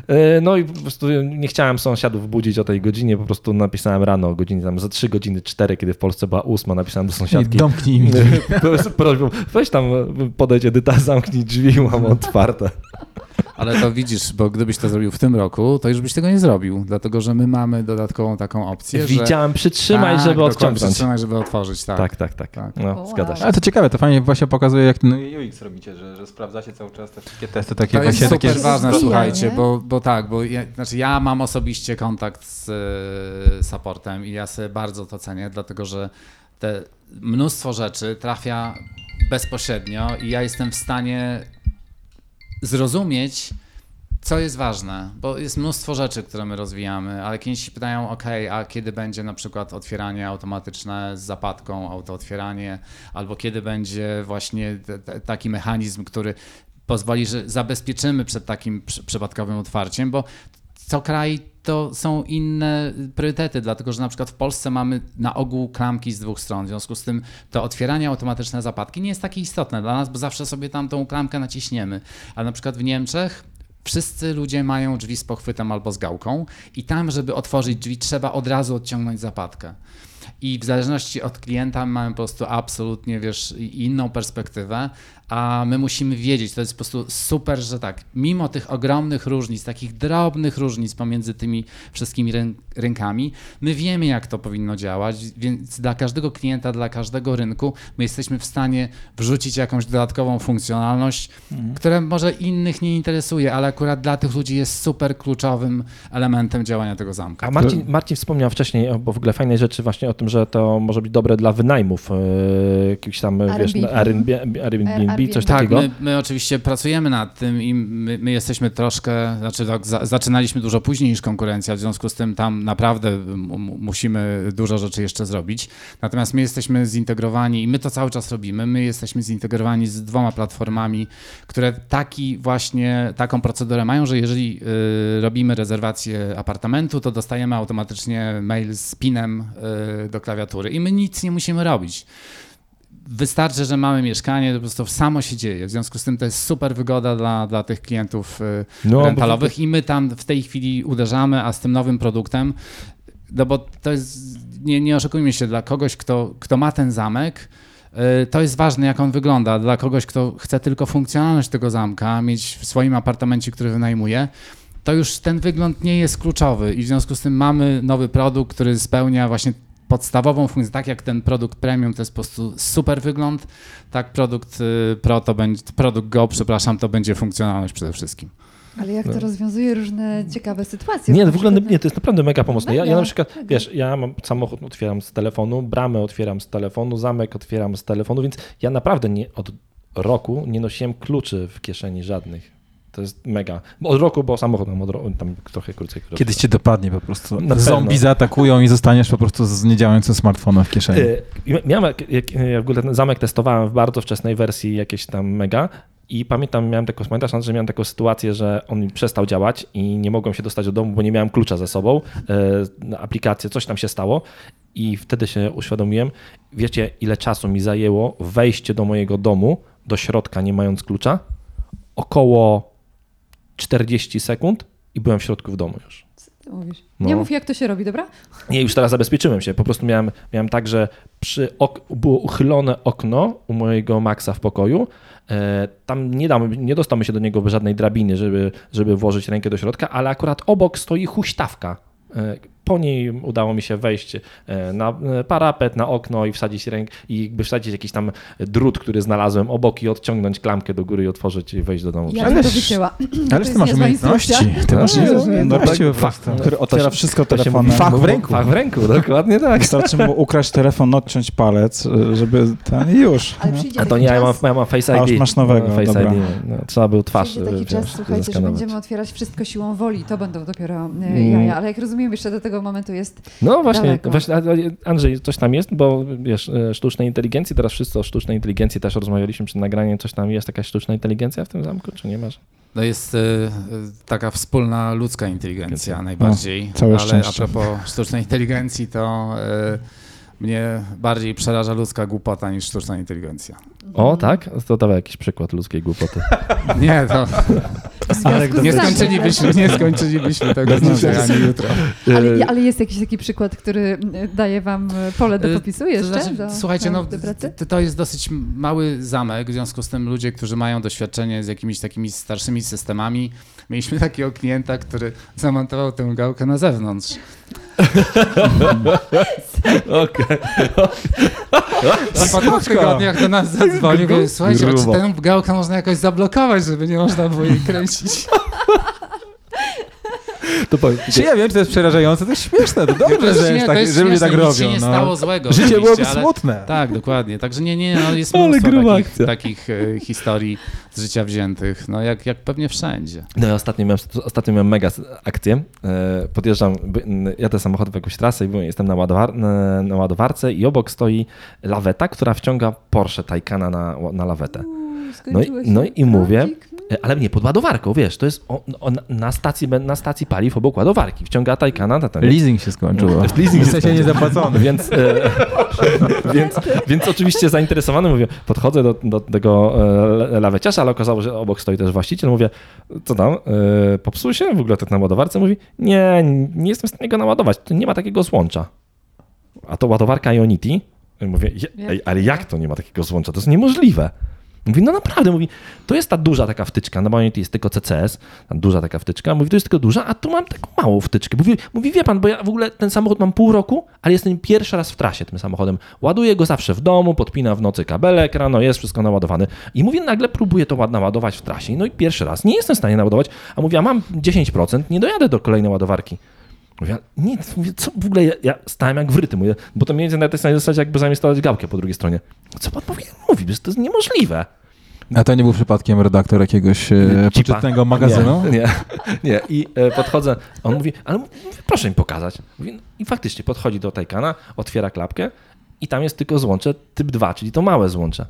E, No i po prostu nie chciałem sąsiadów budzić o tej godzinie, po prostu napisałem rano o godzinie tam za 3 godziny 4, kiedy w Polsce była 8, napisałem do I sąsiadki. domknij mi. Z prośbą, weź tam, podejdź Edyta, zamknij drzwi, mam otwarte. Ale to widzisz, bo gdybyś to zrobił w tym roku, to już byś tego nie zrobił, dlatego że my mamy dodatkową taką opcję, że... Widziałem, przytrzymaj, Tak, żeby odciągnąć. Przytrzymaj, żeby otworzyć, tak. Tak, tak, tak. Tak. No, Wow. zgadza się. Ale to ciekawe, to fajnie właśnie pokazuje, jak ten UX robicie, że, że sprawdzacie cały czas te wszystkie testy takie To jest właśnie super takie... ważne, rozwija, słuchajcie, bo, bo tak, bo ja, znaczy ja mam osobiście kontakt z e, supportem i ja sobie bardzo to cenię, dlatego że te mnóstwo rzeczy trafia bezpośrednio i ja jestem w stanie zrozumieć, co jest ważne, bo jest mnóstwo rzeczy, które my rozwijamy, ale klienci pytają, ok, a kiedy będzie na przykład otwieranie automatyczne z zapadką, autootwieranie, albo kiedy będzie właśnie taki mechanizm, który pozwoli, że zabezpieczymy przed takim przy- przypadkowym otwarciem, bo co kraj to są inne priorytety, dlatego że na przykład w Polsce mamy na ogół klamki z dwóch stron, w związku z tym to otwieranie automatyczne zapadki nie jest takie istotne dla nas, bo zawsze sobie tam tą klamkę naciśniemy, ale na przykład w Niemczech Wszyscy ludzie mają drzwi z pochwytem albo z gałką i tam, żeby otworzyć drzwi, trzeba od razu odciągnąć zapadkę. i w zależności od klienta mamy po prostu absolutnie, wiesz, inną perspektywę, a my musimy wiedzieć, to jest po prostu super, że tak, mimo tych ogromnych różnic, takich drobnych różnic pomiędzy tymi wszystkimi rynkami, my wiemy, jak to powinno działać, więc dla każdego klienta, dla każdego rynku my jesteśmy w stanie wrzucić jakąś dodatkową funkcjonalność, mhm. która może innych nie interesuje, ale akurat dla tych ludzi jest super kluczowym elementem działania tego zamka. A Marcin, Marcin wspomniał wcześniej, bo w ogóle fajnej rzeczy właśnie o tym, że to może być dobre dla wynajmów, yy, jakichś tam, Airbnb. wiesz, Airbnb, Airbnb coś tak, takiego? My, my oczywiście pracujemy nad tym i my, my jesteśmy troszkę, znaczy tak, za, zaczynaliśmy dużo później niż konkurencja, w związku z tym tam naprawdę musimy dużo rzeczy jeszcze zrobić. Natomiast my jesteśmy zintegrowani i my to cały czas robimy. My jesteśmy zintegrowani z dwoma platformami, które taki właśnie, taką procedurę mają, że jeżeli y, robimy rezerwację apartamentu, to dostajemy automatycznie mail z pinem y, do klawiatury i my nic nie musimy robić wystarczy, że mamy mieszkanie, to po prostu samo się dzieje. W związku z tym to jest super wygoda dla, dla tych klientów y, no, rentalowych i my tam w tej chwili uderzamy, a z tym nowym produktem, no bo to jest, nie, nie oszukujmy się, dla kogoś, kto, kto ma ten zamek, y, to jest ważne, jak on wygląda. Dla kogoś, kto chce tylko funkcjonalność tego zamka, mieć w swoim apartamencie, który wynajmuje, to już ten wygląd nie jest kluczowy i w związku z tym mamy nowy produkt, który spełnia właśnie podstawową funkcję, tak jak ten produkt premium to jest po prostu super wygląd, tak produkt y, Pro to będzie, produkt Go, przepraszam, to będzie funkcjonalność przede wszystkim. Ale jak to no. rozwiązuje różne ciekawe sytuacje? Nie, w ogóle nie, to jest naprawdę mega pomocne. Ja, ja na przykład, mega. wiesz, ja mam samochód, otwieram z telefonu, bramę otwieram z telefonu, zamek otwieram z telefonu, więc ja naprawdę nie, od roku nie nosiłem kluczy w kieszeni żadnych. To jest mega. Od roku, bo samochód mam roku, tam trochę krócej. Kiedyś cię dopadnie po prostu. Na Zombie zaatakują i zostaniesz po prostu z niedziałającym smartfonem w kieszeni. Yy, miałem, jak, jak w ogóle ten zamek testowałem w bardzo wczesnej wersji jakieś tam mega i pamiętam, miałem taką, pamiętasz, że miałem taką sytuację, że on przestał działać i nie mogłem się dostać do domu, bo nie miałem klucza ze sobą. Yy, aplikację, coś tam się stało i wtedy się uświadomiłem, wiecie ile czasu mi zajęło wejście do mojego domu, do środka nie mając klucza? Około 40 sekund i byłem w środku w domu już. Mówisz. No. Nie mów, jak to się robi, dobra? Nie, już teraz zabezpieczyłem się. Po prostu miałem, miałem tak, że przy ok było uchylone okno u mojego Maxa w pokoju. E, tam nie, dam, nie dostamy się do niego żadnej drabiny, żeby, żeby włożyć rękę do środka, ale akurat obok stoi huśtawka. E, po niej udało mi się wejść e, na e, parapet, na okno i wsadzić rękę i jakby wsadzić jakiś tam drut, który znalazłem obok i odciągnąć klamkę do góry i otworzyć i wejść do domu. Ja ale to wycięła. Ależ ty masz umiejętności. Ty masz umiejętności po prostu. Który otwiera wszystko telefonem. Fach w ręku. Fach w ręku, dokładnie tak. Wystarczy mu ukraść telefon, odciąć palec, żeby ten już. A to nie, ja mam, ja mam Face ID. A już masz nowego, Face dobra. ID. No, trzeba był twarz Przyjdzie taki czas, słuchajcie, że będziemy otwierać wszystko siłą woli. To będą dopiero e, jaja. Ale jak rozumiem, jeszcze do tego momentu jest No właśnie, właśnie, Andrzej, coś tam jest, bo wiesz, e, sztucznej inteligencji, teraz wszyscy o sztucznej inteligencji też rozmawialiśmy przed nagraniem, coś tam jest, jakaś sztuczna inteligencja w tym zamku, czy nie masz? No jest y, taka wspólna ludzka inteligencja najbardziej, no, ale szczęście. a propos sztucznej inteligencji, to y, mnie bardziej przeraża ludzka głupota niż sztuczna inteligencja. O, tak? To dawaj jakiś przykład ludzkiej głupoty. Nie, to nie skończylibyśmy, nie skończylibyśmy tego dzisiaj ani jutro. Ale, ale, jest jakiś taki przykład, który daje wam pole do popisu jeszcze? To znaczy, do, słuchajcie, no, to jest dosyć mały zamek, w związku z tym ludzie, którzy mają doświadczenie z jakimiś takimi starszymi systemami, mieliśmy takiego klienta, który zamontował tę gałkę na zewnątrz. Okej. Po tygodniach do nas zadzwonił i słuchajcie, czy tę gałkę można jakoś zablokować, żeby nie można było jej kręcić? To powiem, czy ja wiem, czy to jest przerażające, to jest śmieszne, to dobrze, że, jest tak, że ludzie tak robią. Nic się nie no. stało złego. Życie byłoby ale... smutne. Tak, dokładnie. Także nie, nie, no jest mnóstwo takich, takich e, historii z życia wziętych, no jak, jak pewnie wszędzie. No ja ostatnio miałem, ostatnio miałem mega akcję. E, podjeżdżam, jadę samochodem w jakąś trasę i jestem na, ładowar, na, na ładowarce i obok stoi laweta, która wciąga Porsche Taycana na, na lawetę. No i, no i mówię, E, ale nie pod ładowarką, wiesz, to jest o, o, na, stacji, na stacji paliw obok ładowarki. Wciąga Taycana. Na ten, Leasing się skończył. No, leasing w sensie nie zapłacony. Więc, e, więc, więc oczywiście zainteresowany mówię, podchodzę do, do tego e, laweciarza, ale okazało się, że obok stoi też właściciel. Mówię, co tam, e, popsuł się w ogóle tak na ładowarce? Mówi, nie, nie jestem w stanie go naładować, nie ma takiego złącza. a to ładowarka Ionity. Mówię, "Je- ej, ale jak to nie ma takiego złącza? To jest niemożliwe. Mówi, no naprawdę, mówi, to jest ta duża taka wtyczka, no bo Ionity jest tylko CCS, ta duża taka wtyczka, mówi, to jest tylko duża, a tu mam taką małą wtyczkę. Mówi, mówi, wie pan, bo ja w ogóle ten samochód mam pół roku, ale jestem pierwszy raz w trasie tym samochodem. Ładuję go zawsze w domu, podpina w nocy kabelek, rano jest wszystko naładowane. I mówię, nagle próbuję to ład- naładować w trasie. No i pierwszy raz nie jestem w stanie naładować, a mówię, a mam 10%, nie dojadę do kolejnej ładowarki. Mówię, nie, mówię, co w ogóle, ja, ja stałem jak wryty, mówię, bo to mniej więcej na tej samej zasadzie, jakby zainstalować gałkę po drugiej stronie. Co pan mówić, Przecież to jest niemożliwe. A to nie był przypadkiem redaktor jakiegoś e, Cipa. poczytnego magazynu? Nie, nie, nie. I e, podchodzę, on mówi, ale mówi, proszę mi pokazać. Mówi, no, I faktycznie podchodzi do Taycana, otwiera klapkę i tam jest tylko złącze typ 2, czyli to małe złącze.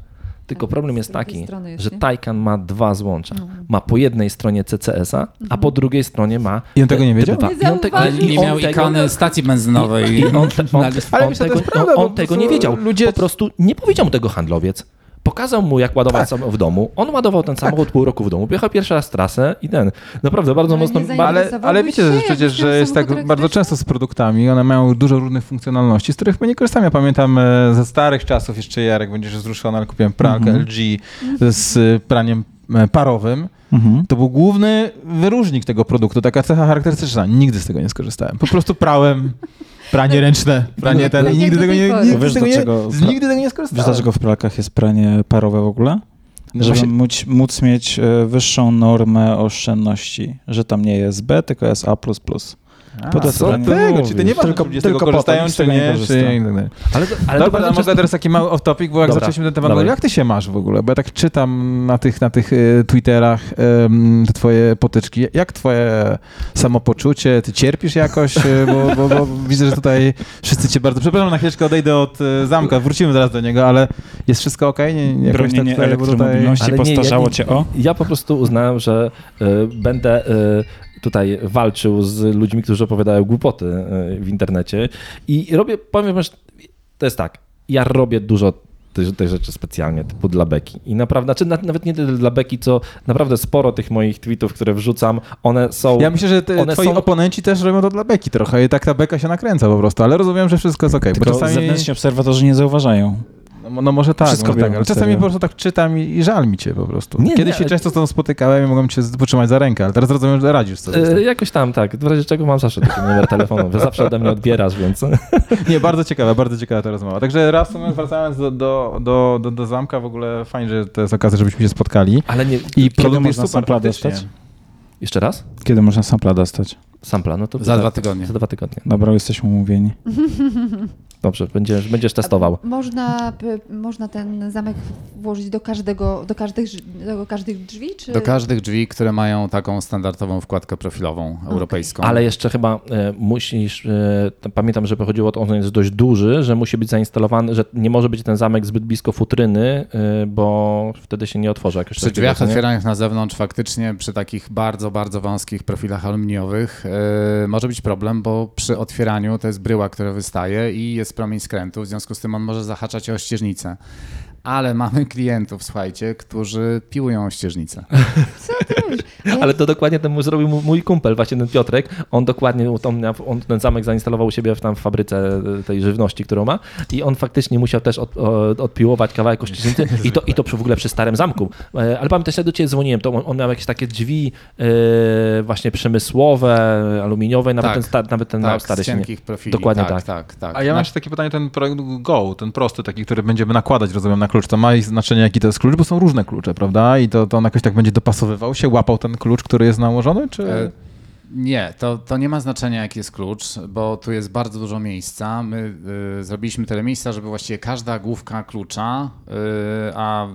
Tylko A, problem jest taki, jest, że nie? Taycan ma dwa złącza. No. Ma po jednej stronie CCS-a, a po drugiej stronie ma I on tego nie wiedział? dwa. Nie I on zauważył. nie on miał tego- ikony stacji benzynowej. i on, te, on, Ale on, on, tego nie wiedział. ludzie- Po prostu nie powiedział mu tego handlowiec. Pokazał mu, jak ładować sam w domu. On ładował ten samochód pół roku w domu. Pojechał pierwszy raz trasę i ten. Naprawdę bardzo Ale mocno. Ale, ale wiecie że przecież, że jest tak samochód bardzo często z produktami, one mają dużo różnych funkcjonalności, z których my nie korzystamy. Ja pamiętam e, ze starych czasów, jeszcze Jarek będziesz wzruszony, ale kupiłem pralkę Mhm. LG z praniem e, parowym. Mhm. To był główny wyróżnik tego produktu, taka cecha charakterystyczna. Nigdy z tego nie skorzystałem. Po prostu prałem pranie ręczne, pranie ten i Tak jak nigdy do tego nie, pory. nigdy Wiesz, tego nie, dlaczego- z- nigdy tego nie Wiesz, skorzystałem. dlaczego w pralkach jest pranie parowe w ogóle? No Żeby właśnie- móc, móc mieć e, wyższą normę oszczędności, że tam nie jest B, tylko jest A++. A, to co tego, mówisz. czy ty nie ma Tylko- ludzie tylko tego korzystają, czy nie nie, czy tak dalej. Ale, to, ale Dobra, to mogę często- teraz taki mały off-topic, bo jak Dobra, zaczęliśmy ten temat, dawaj. no jak ty się masz w ogóle? Bo ja tak czytam na tych, na tych e, Twitterach te twoje potyczki. Jak twoje samopoczucie? Ty cierpisz jakoś? E, Bo, bo, bo widzę, że tutaj wszyscy cię bardzo... Przepraszam, na chwileczkę odejdę od e, zamka, wrócimy zaraz do niego, ale jest wszystko okej? Nie, nie, jakoś Bronienie tak tutaj, bo tutaj... elektromobilności Ale nie, ja postarzało nie- cię o? Ja po prostu uznałem, że y, będę y, tutaj walczył z ludźmi, którzy opowiadają głupoty y, w internecie i robię, powiem, że to jest tak, ja robię dużo tej, tej rzeczy specjalnie, typu dla beki. I naprawdę, znaczy na, nawet nie tyle dla beki, co naprawdę sporo tych moich tweetów, które wrzucam, one są... Ja myślę, że te, one twoi są- oponenci też robią to dla beki trochę i tak ta beka się nakręca po prostu, ale rozumiem, że wszystko jest okej. bo Tylko czasami... zewnętrzni obserwatorzy nie zauważają. No, no może tak, Wszystko może tak ale czasami po prostu tak czytam i, i żal mi cię po prostu. Nie, Kiedyś nie, się ale- często z tobą spotykałem i mogłem cię potrzymać za rękę, ale teraz rozumiem, że radzisz sobie. Y, tym. jakoś tam, tak. W razie czego mam zawsze taki numer telefonu. Zawsze ode mnie odbierasz, więc... Nie, bardzo ciekawa, bardzo ciekawa ta rozmowa. Także reasumując, wracając do, do, do, do, do zamka, w ogóle fajnie, że to jest okazja, żebyśmy się spotkali. Ale nie... I Kiedy produkt jest można super, dostać? Jeszcze raz? Kiedy można sampla dostać? Sampla, no to... Za dwa tygodnie. Za dwa tygodnie. Dobra, jesteśmy umówieni. Dobrze, będziesz, będziesz testował. Można, można ten zamek włożyć do każdego, do każdych, do każdych drzwi? Czy... Do każdych drzwi, które mają taką standardową wkładkę profilową europejską. Ale jeszcze chyba e, musisz, e, pamiętam, że chodziło o to, on jest dość duży, że musi być zainstalowany, że nie może być ten zamek zbyt blisko futryny, e, bo wtedy się nie otworzy jakoś Przy takiego, drzwiach nie? otwieranych na zewnątrz faktycznie przy takich bardzo, bardzo wąskich profilach aluminiowych yy, może być problem, bo przy otwieraniu to jest bryła, która wystaje i jest promień skrętu, w związku z tym on może zahaczać o ścieżnicę. Ale mamy klientów, słuchajcie, którzy piłują ścieżnicę. Co ty mówisz? Ja- Ale to dokładnie temu zrobił mój kumpel, właśnie ten Piotrek. On dokładnie, on, ten zamek zainstalował u siebie w, tam w fabryce e, tej żywności, którą ma i on faktycznie musiał też od, odpiłować kawałek ościeżnicy i to, i to przy, w ogóle przy starym zamku. E, Ale pamiętam, jak do ciebie dzwoniłem, to on, on miał jakieś takie drzwi e, właśnie przemysłowe, aluminiowe, nawet Tak. ten, sta, nawet ten tak, stary z się nie... profili. Dokładnie tak. tak. tak, tak. A ja mam jeszcze takie pytanie, ten projekt Go, ten prosty taki, który będziemy nakładać, rozumiem, na klucz, to ma znaczenie, jaki to jest klucz, bo są różne klucze, prawda? I to, to on jakoś tak będzie dopasowywał się, łapał ten klucz, który jest nałożony, czy... E, Nie, to, to nie ma znaczenia, jaki jest klucz, bo tu jest bardzo dużo miejsca. My y, zrobiliśmy tyle miejsca, żeby właściwie każda główka klucza, y, a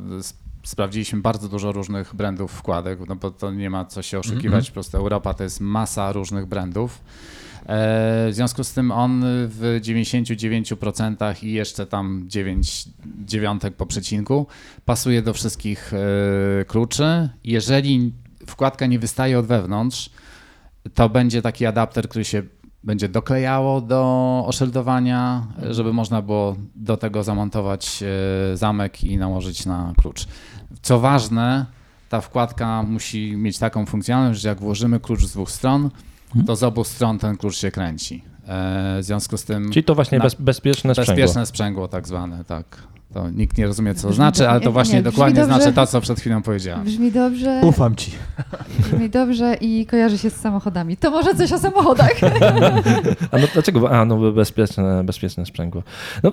sprawdziliśmy bardzo dużo różnych brandów wkładek, no bo to nie ma co się oszukiwać, po prostu Europa to jest masa różnych brandów. E, W związku z tym on w 99% i jeszcze tam 9 dziewiątek po przecinku pasuje do wszystkich e, kluczy. Jeżeli wkładka nie wystaje od wewnątrz, to będzie taki adapter, który się będzie doklejało do oszyldowania, żeby można było do tego zamontować e, zamek i nałożyć na klucz. Co ważne, ta wkładka musi mieć taką funkcjonalność, że jak włożymy klucz z dwóch stron, to z obu stron ten klucz się kręci. E, w związku z tym... Czyli to właśnie na- bez, bezpieczne sprzęgło. Bezpieczne sprzęgło tak zwane, tak. To nikt nie rozumie, co to znaczy, ale to nie, właśnie nie, dokładnie dobrze. znaczy to, co przed chwilą powiedziałem. Brzmi dobrze, Ufam ci. brzmi dobrze i kojarzy się z samochodami. To może coś o samochodach. A no dlaczego? A, no bezpieczne, bezpieczne sprzęgło. No,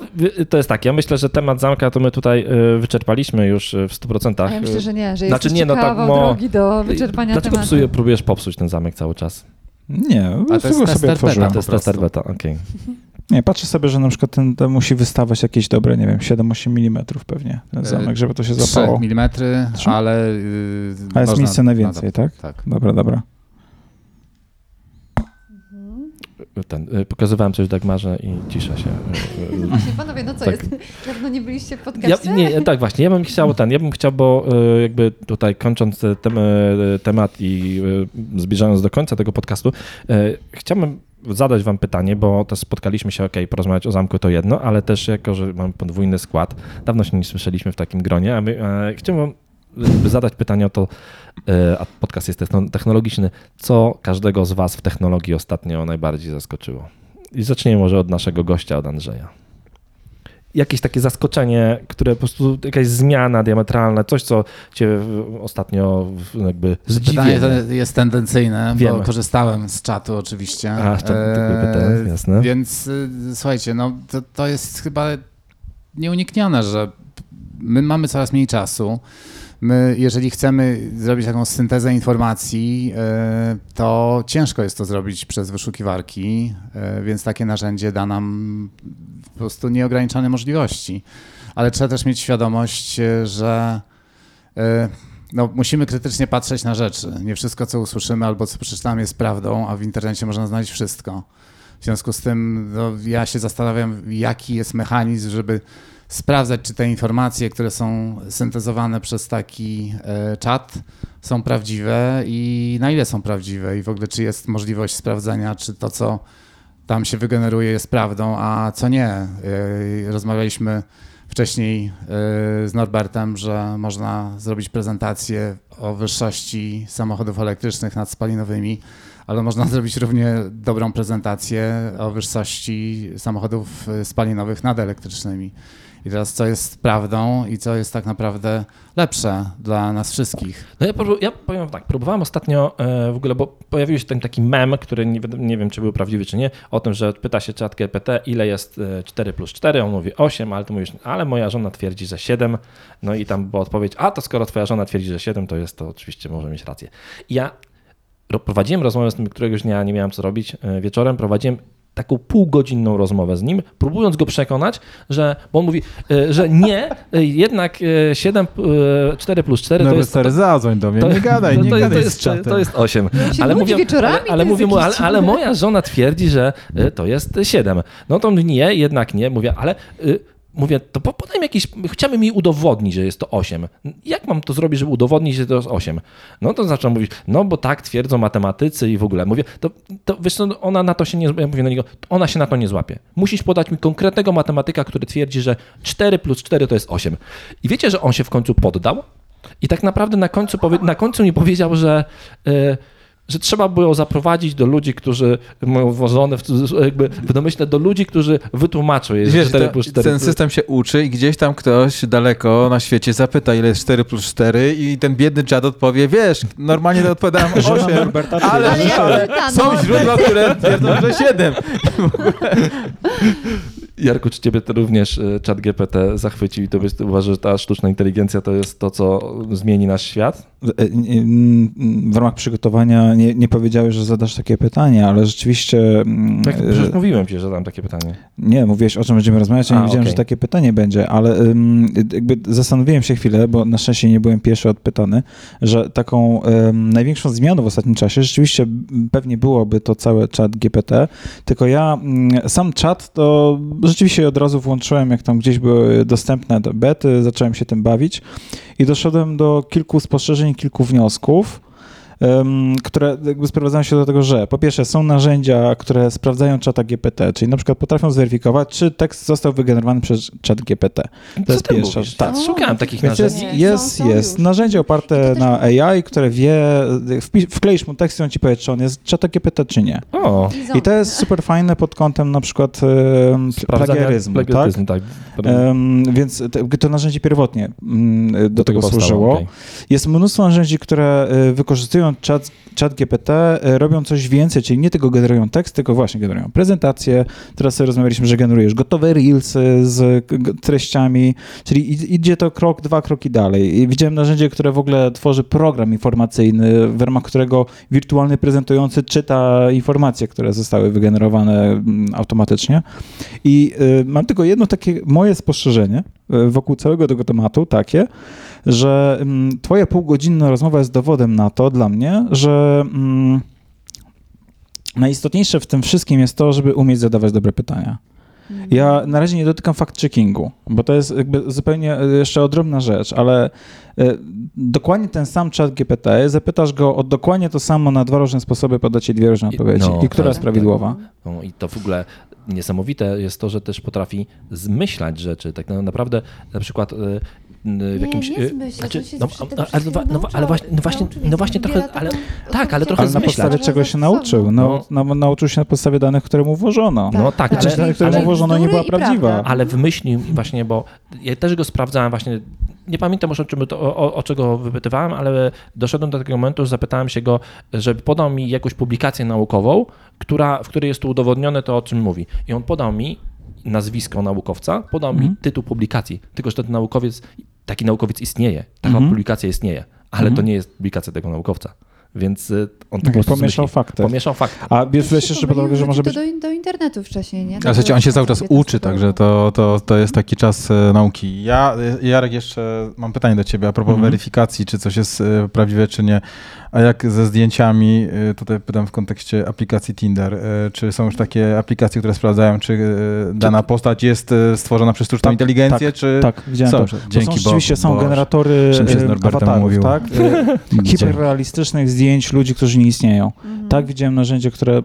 to jest tak, ja myślę, że temat zamka to my tutaj y, wyczerpaliśmy już y, w 100%. A ja myślę, że nie, że Znaczy jest nie, jeszcze no tak, mo- drogi do wyczerpania Dlaczego tematu. psuje, próbujesz popsuć ten zamek cały czas? Nie, A to jest sobie. A to jest tester beta, okej. Nie, patrzę sobie, że na przykład ten, ten musi wystawać jakieś dobre, nie wiem, 7-8 mm pewnie, ten E, zamek, żeby to się 3 zapało. mm, Trzy? ale... Yy, A jest można miejsce na więcej, tak? Tak. Dobra, dobra. Ten, y, pokazywałem coś Dagmarze i cisza się. y, y, Właśnie, panowie, no co Tak. jest? Dawno nie byliście w Ja, podcaście? nie, tak właśnie, ja bym chciał ten, ja bym chciał, bo jakby tutaj kończąc te- tem, y, temat i zbliżając do końca tego podcastu, chciałbym zadać wam pytanie, bo też spotkaliśmy się, okej, porozmawiać o zamku to jedno, ale też jako, że mam podwójny skład, dawno się nie słyszeliśmy w takim gronie, a my, e, chciałbym wam zadać pytanie o to, e, a podcast jest techno- technologiczny, co każdego z was w technologii ostatnio najbardziej zaskoczyło? I zaczniemy może od naszego gościa, od Andrzeja jakieś takie zaskoczenie, które po prostu jakaś zmiana diametralna, coś, co cię ostatnio jakby Pytanie zdziwiło. to jest tendencyjne, Wiemy. bo korzystałem z czatu oczywiście. A, czat GPT, jasne. Więc y, słuchajcie, no to, to jest chyba nieuniknione, że my mamy coraz mniej czasu. My, jeżeli chcemy zrobić taką syntezę informacji, y, to ciężko jest to zrobić przez wyszukiwarki, y, więc takie narzędzie da nam po prostu nieograniczone możliwości. Ale trzeba też mieć świadomość, y, że no, musimy krytycznie patrzeć na rzeczy. Nie wszystko, co usłyszymy albo co przeczytamy, jest prawdą, a w internecie można znaleźć wszystko. W związku z tym no, ja się zastanawiam, jaki jest mechanizm, żeby sprawdzać, czy te informacje, które są syntezowane przez taki e, czat, są prawdziwe i na ile są prawdziwe, i w ogóle, czy jest możliwość sprawdzenia, czy to, co tam się wygeneruje, jest prawdą, a co nie. E, rozmawialiśmy wcześniej e, z Norbertem, że można zrobić prezentację o wyższości samochodów elektrycznych nad spalinowymi, ale można zrobić równie dobrą prezentację o wyższości samochodów spalinowych nad elektrycznymi. I teraz co jest prawdą i co jest tak naprawdę lepsze dla nas wszystkich. No ja, ja powiem tak, próbowałem ostatnio e, w ogóle, bo pojawił się ten taki mem, który nie, nie wiem, czy był prawdziwy, czy nie, o tym, że pyta się czat GPT, ile jest e, 4 plus 4, on mówi 8, ale ty mówisz, ale moja żona twierdzi, że 7, no i tam była odpowiedź, a to skoro twoja żona twierdzi, że 7, to jest to oczywiście może mieć rację. I ja ro- prowadziłem rozmowę z tym któregoś dnia, nie miałem co robić, e, wieczorem prowadziłem taką półgodzinną rozmowę z nim, próbując go przekonać, że, bo on mówi, e, że nie, e, jednak e, 7, e, 4 plus 4 No to to jest... stary, zadzwoń do mnie, nie gadaj, to, nie to, gadaj to, z jest, to, czatem. to jest 8. On się Ale mówię, wieczorami, ale, to ale mówię mu, ale, ale moja żona twierdzi, że to jest 7. No to on mówi, nie, jednak nie. Mówię, ale y, mówię, to po- podaj mi jakiś, chciałbym mi udowodnić, że jest to 8. Jak mam to zrobić, żeby udowodnić, że to jest 8? No to zaczął mówić, no bo tak twierdzą matematycy i w ogóle. Mówię, to, to wiesz co, ona na to się nie, ja mówię na niego, ona się na to nie złapie. Musisz podać mi konkretnego matematyka, który twierdzi, że 4 plus 4 to jest 8. I wiecie, że on się w końcu poddał? I tak naprawdę na końcu, powie, na końcu mi powiedział, że, y, że trzeba było zaprowadzić do ludzi, którzy mają włożone w, jakby w domyśle do ludzi, którzy wytłumaczą że Wiesz, 4 to, plus 4 ten system się uczy i gdzieś tam ktoś daleko na świecie zapyta, ile jest 4 plus 4 i ten biedny czat odpowie, wiesz, normalnie to odpowiadam 8, Norberta ale, Ale są źródła, które twierdzą, że 7. Jarku, czy ciebie to również y, czat GPT zachwycił i to byś uważasz, że ta sztuczna inteligencja to jest to, co zmieni nasz świat? W ramach przygotowania nie, nie powiedziałeś, że zadasz takie pytanie, ale rzeczywiście... mm, Tak, przecież mówiłem ci, że zadam takie pytanie. Nie, mówiłeś o czym będziemy rozmawiać, A, nie wiedziałem, okej. że takie pytanie będzie, ale ym, jakby zastanowiłem się chwilę, bo na szczęście nie byłem pierwszy odpytany, że taką ym, największą zmianą w ostatnim czasie rzeczywiście pewnie byłoby to całe czat GPT, tylko ja mm, sam czat to rzeczywiście od razu włączyłem, jak tam gdzieś były dostępne do bety, zacząłem się tym bawić i doszedłem do kilku spostrzeżeń, kilku wniosków. Um, które jakby sprowadzają się do tego, że po pierwsze są narzędzia, które sprawdzają czata GPT, czyli na przykład potrafią zweryfikować, czy tekst został wygenerowany przez czat GPT. To Co jest pierwsza rzecz. Tak, O, szukałem takich Więc jest, narzędzi. Nie, jest, są- są jest narzędzie oparte na AI, które wie, wkleisz mu tekst i on ci powie, czy on jest czata GPT, czy nie. O, I to jest super fajne pod kątem na przykład um, plagiaryzmu, tak? tak. Em, więc to, to narzędzie pierwotnie mm, do, tego, powstało, służyło. okej. Jest mnóstwo narzędzi, które y, wykorzystują chat, chat GPT, y, robią coś więcej, czyli nie tylko generują tekst, tylko właśnie generują prezentacje. Teraz rozmawialiśmy, że generujesz gotowe reelsy z treściami, czyli id- idzie to krok, dwa kroki dalej. I widziałem narzędzie, które w ogóle tworzy program informacyjny, w ramach którego wirtualny prezentujący czyta informacje, które zostały wygenerowane mm, automatycznie. I y, mam tylko jedno takie moje spostrzeżenie wokół całego tego tematu, takie, że mm, twoja półgodzinna rozmowa jest dowodem na to dla mnie, że mm, najistotniejsze w tym wszystkim jest to, żeby umieć zadawać dobre pytania. Ja na razie nie dotykam fact-checkingu, bo to jest jakby zupełnie e, jeszcze odrobna rzecz, ale e, dokładnie ten sam chat GPT, zapytasz go o dokładnie to samo na dwa różne sposoby, poda ci dwie różne I- odpowiedzi. no, I która tak, jest prawidłowa? No i to w ogóle niesamowite jest to, że też potrafi zmyślać rzeczy. Tak na- naprawdę na przykład y, w Nie, jakimś... nie zmyśla, znaczy, no, ale, wszystkiego wa- no, ale właśnie, no właśnie, no trochę, ale tak, ale trochę Ale na podstawie czego się nauczył? No, na, nauczył się na podstawie danych, które mu włożono. No tak, część ale- danych, które ale- mu włożono, nie była prawdziwa. prawda. ale wymyślił właśnie, bo ja też go sprawdzałem właśnie, nie pamiętam już o, czym, to, o, o czego wypytywałem, ale doszedłem do takiego momentu, że zapytałem się go, żeby podał mi jakąś publikację naukową, która, w której jest tu udowodnione to, o czym mówi. I on podał mi nazwisko naukowca, podał mi Mhm. tytuł publikacji, tylko że ten naukowiec, taki naukowiec istnieje, taka Mhm. publikacja istnieje, ale Mhm. to nie jest publikacja tego naukowca. Więc y, on Okej, prostu pomieszał fakty. Pomieszał fakty. A wiesz, wiesz jeszcze pod uwagę, że może to być... do, do internetu wcześniej, nie? Ale słuchajcie, on się cały czas uczy, także to, to, to jest taki czas e, nauki. Ja, e, Jarek, jeszcze mam pytanie do ciebie a propos Mhm. weryfikacji, czy coś jest prawdziwe, czy nie. A jak ze zdjęciami, e, tutaj pytam w kontekście aplikacji Tinder, e, czy są już takie aplikacje, które sprawdzają, czy e, dana postać jest stworzona przez sztuczną Tak, inteligencję, czy... Tak, widziałem Są, to. dzięki są Bogu, rzeczywiście są Boże. generatory z awatarów, mówił. tak? Hiperrealistycznych zdjęć ludzi, którzy nie istnieją. Mhm. Tak, widziałem narzędzie, które